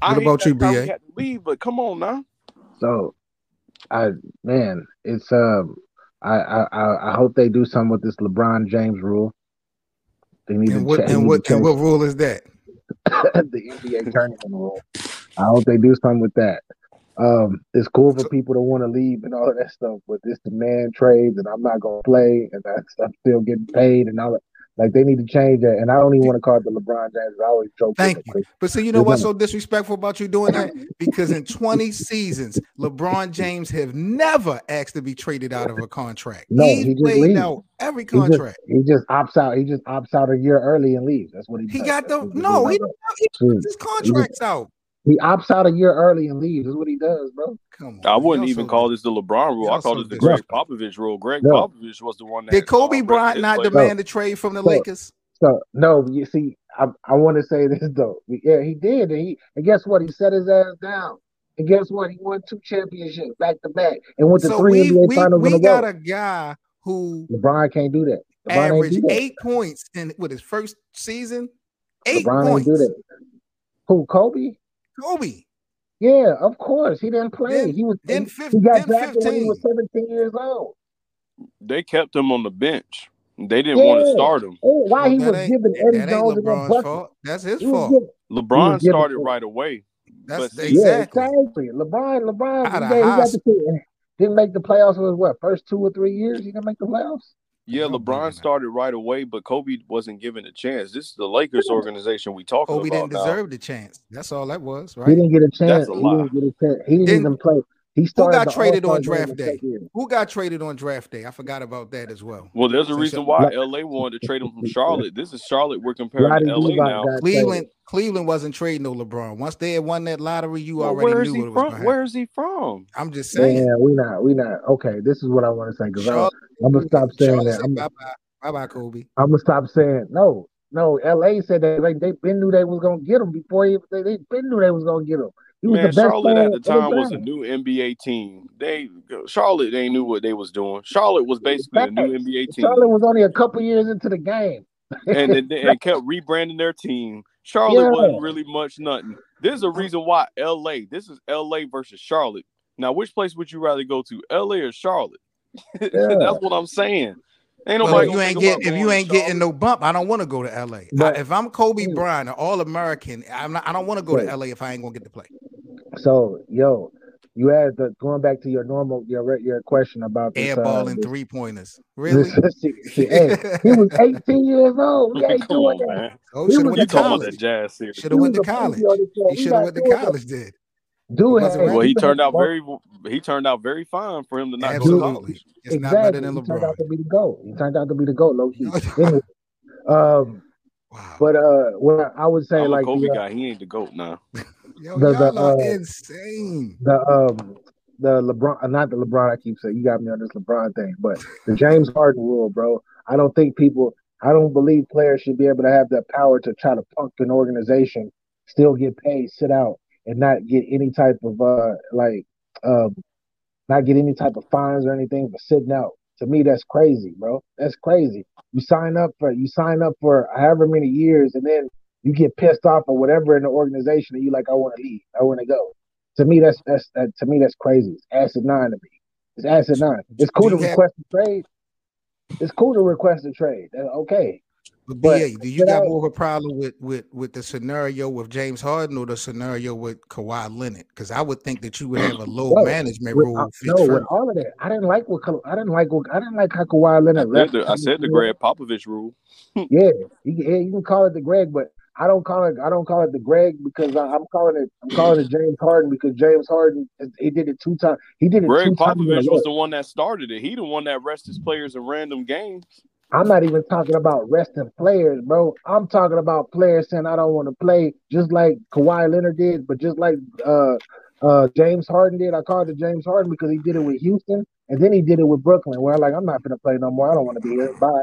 I What hate about you, time BA? had to leave, but come on now. So, I man, it's um, I I I I hope they do something with this LeBron James rule. They need And to what cha- they and what and what rule is that? the NBA tournament rule. I hope they do something with that. Um, it's cool for people to want to leave and all of that stuff, but this demand trades and I'm not gonna play and that stuff still getting paid and all that. Like they need to change that. And I don't even want to call it the LeBron James. I always joke. Thank you. But see, you know what's so disrespectful about you doing that? Because in 20 seasons, LeBron James have never asked to be traded out of a contract. No, He's he played leaves. out every He just, contract. he just opts out. He just opts out a year early and leaves. That's what he. He does. got the he no, he, he puts his contracts out. He opts out a year early and leaves. That's what he does, bro. Come on. I wouldn't even so call this the LeBron rule. I y'all call so this the Greg. Popovich rule. Greg No. Popovich was the one that Did Kobe Bryant not players. demand a trade from the No. Lakers? So no, you see, I I want to say this though. Yeah, he did, and he and guess what? He set his ass down. And guess what? He won two championships back to back, and went to So three we NBA we, finals in we a got row. a guy who LeBron can't do that. LeBron averaged do that. eight points in with his first season. Eight LeBron points. ain't do that. Who? Kobe? Kobe. Yeah, of course. He didn't play. Then- he was then he, fif- he got then drafted when he was 17 years old. They kept him on the bench. They didn't want to start him. Oh, why Well, he that was ain't- giving Eddie That Jones and LeBron's fault. That's his fault. giving- LeBron giving- started right away. That's But see- yeah, exactly. exactly. LeBron, LeBron, he, got- he got the didn't make the playoffs. Was what first two or three years? He didn't make the playoffs. Yeah, I don't believe in LeBron started right away, but Kobe wasn't given a chance. This is the Lakers organization we talking Kobe about Kobe didn't now. deserve the chance. That's all that was, right? He right? didn't get a chance. a He lie. didn't get a chance. He didn't Didn't- even play. He started got traded on draft day? Who got traded on draft day? I forgot about that as well. Well, there's a reason why LA wanted to trade him from Charlotte. This is Charlotte. We're comparing Roddy to LA now. Cleveland, traded. Cleveland wasn't trading no LeBron. Once they had won that lottery, you Well, already where is knew he what was from? going. Where is he from? I'm just saying. Yeah, we not. We not. Okay, this is what I want to say because Charlotte, I'm gonna stop saying Charlotte that. said I'm, bye-bye. Bye-bye, Kobe. I'm gonna stop saying no. No, LA said that like they been knew they was gonna get him before he, they they been knew they was gonna get him. Man, the best Charlotte at the time was a new NBA team. They Charlotte they knew what they was doing. Charlotte was basically a new NBA team, Charlotte was only a couple years into the game. and and, and kept rebranding their team. Charlotte Yeah. wasn't really much nothing. There's a reason why LA. This is LA versus Charlotte. Now, which place would you rather go to, LA or Charlotte? That's what I'm saying. Ain't nobody if you ain't get if you ain't getting no bump, I don't want to go to LA. I- if I'm Kobe Mm. Bryant, an All American, I'm not. I don't want to go to LA if I ain't gonna get to play. So, yo, you had the going back to your normal your your question about this. Airball uh, and this- three pointers. Really? this- see, hey, he was 18 years old. He ain't Come doing on, that. man. Oh, He should have was went You to talking about college. jazz? Should have went to college. on the show. He should have went to college. Did Dude, wasn't had- Well, he been turned out very he turned out very fine for him to not go to absolutely. college. It's exactly. not better than He turned out to be the GOAT. He turned out to be the GOAT, low key. Um, Wow. but uh, what I would say, I'm like a Kobe the, guy. He ain't the goat now. Yo, the- the, y'all are uh, insane. the um the LeBron, uh, not the LeBron. I keep saying you got me on this LeBron thing, but the James Harden rule, bro. I don't think people. I don't believe players should be able to have the power to try to punk an organization, still get paid, sit out, and not get any type of uh like um not get any type of fines or anything for sitting out. To me, that's crazy, bro. That's crazy. You sign up for you sign up for however many years, and then you get pissed off or whatever in the organization, and you like, I want to leave, I want to go. To me, that's that's that, to me that's crazy. It's acid nine to me. It's acid nine. It's cool to request a trade. It's cool to request a trade. That's okay. But but- BA, do you but got I- more of a problem with with with the scenario with James Harden or the scenario with Kawhi Leonard? Because I would think that you would have a low Bro, management With, rule. uh, fit no, with all of that, I didn't like what I didn't like what I didn't like how Kawhi I Leonard said left. the, I said the Greg Popovich rule. Yeah, you, can- yeah, you can call it the Greg, but I don't call it. I don't call it the Greg because I, I'm calling it. I'm calling it James Harden because James Harden he did it two times. He did it Greg two times. Popovich row. was the one that started it. He the one that rested his players in random games. I'm not even talking about resting players, bro. I'm talking about players saying I don't want to play, just like Kawhi Leonard did, but just like uh uh James Harden did. I called it James Harden because he did it with Houston, and then he did it with Brooklyn, where I'm like, I'm not gonna play no more. I don't want to be here. Bye.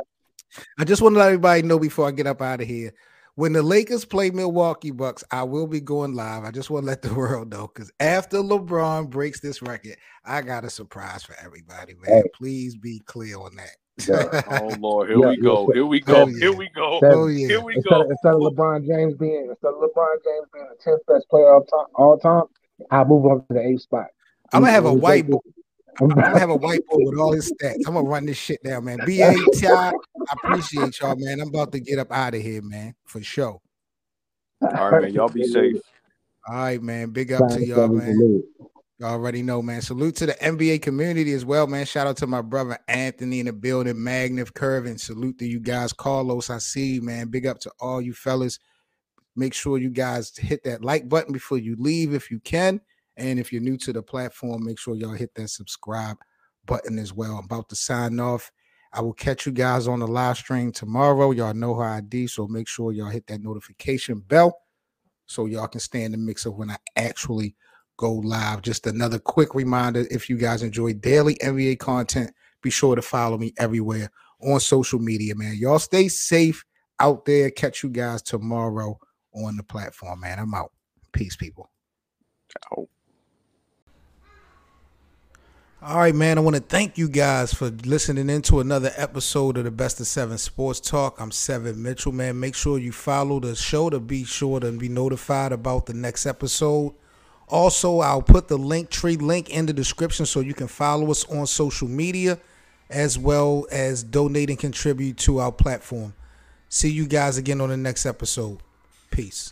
I just want to let everybody know before I get up out of here. When the Lakers play Milwaukee Bucks, I will be going live. I just want to let the world know because after LeBron breaks this record, I got a surprise for everybody, man. Hey. Please be clear on that. Yeah. Oh Lord, here Yeah, we go. Here we go. Oh, yeah. Here we go. Oh yeah. Here we Instead of, go. instead of LeBron James being instead of LeBron James being the tenth best player of time, all time, I move up to the eighth spot. I'm gonna have a We- we take whiteboard. I'm I'm gonna have a whiteboard with all his stats. I'm gonna run this shit down, man. BA Ti, I appreciate y'all, man. I'm about to get up out of here, man, for sure. All right, man. Y'all be safe. All right, man. Big up to y'all, brother. man. You already know, man. Salute to the NBA community as well, man. Shout out to my brother Anthony in the building, Magnif Curve, and salute to you guys. Carlos, I see you, man. Big up to all you fellas. Make sure you guys hit that like button before you leave if you can. And if you're new to the platform, make sure y'all hit that subscribe button as well. I'm about to sign off. I will catch you guys on the live stream tomorrow. Y'all know how I do, so make sure y'all hit that notification bell so y'all can stay in the mix of when I actually go live. Just another quick reminder if you guys enjoy daily NBA content, be sure to follow me everywhere on social media, man. Y'all stay safe out there. Catch you guys tomorrow on the platform, man. I'm out. Peace, people. Ciao. All right, man. I want to thank you guys for listening into another episode of the Best of Seven Sports Talk. I'm Seven Mitchell, man. Make sure you follow the show to be sure to be notified about the next episode. Also, I'll put the link tree link in the description so you can follow us on social media as well as donate and contribute to our platform. See you guys again on the next episode. Peace.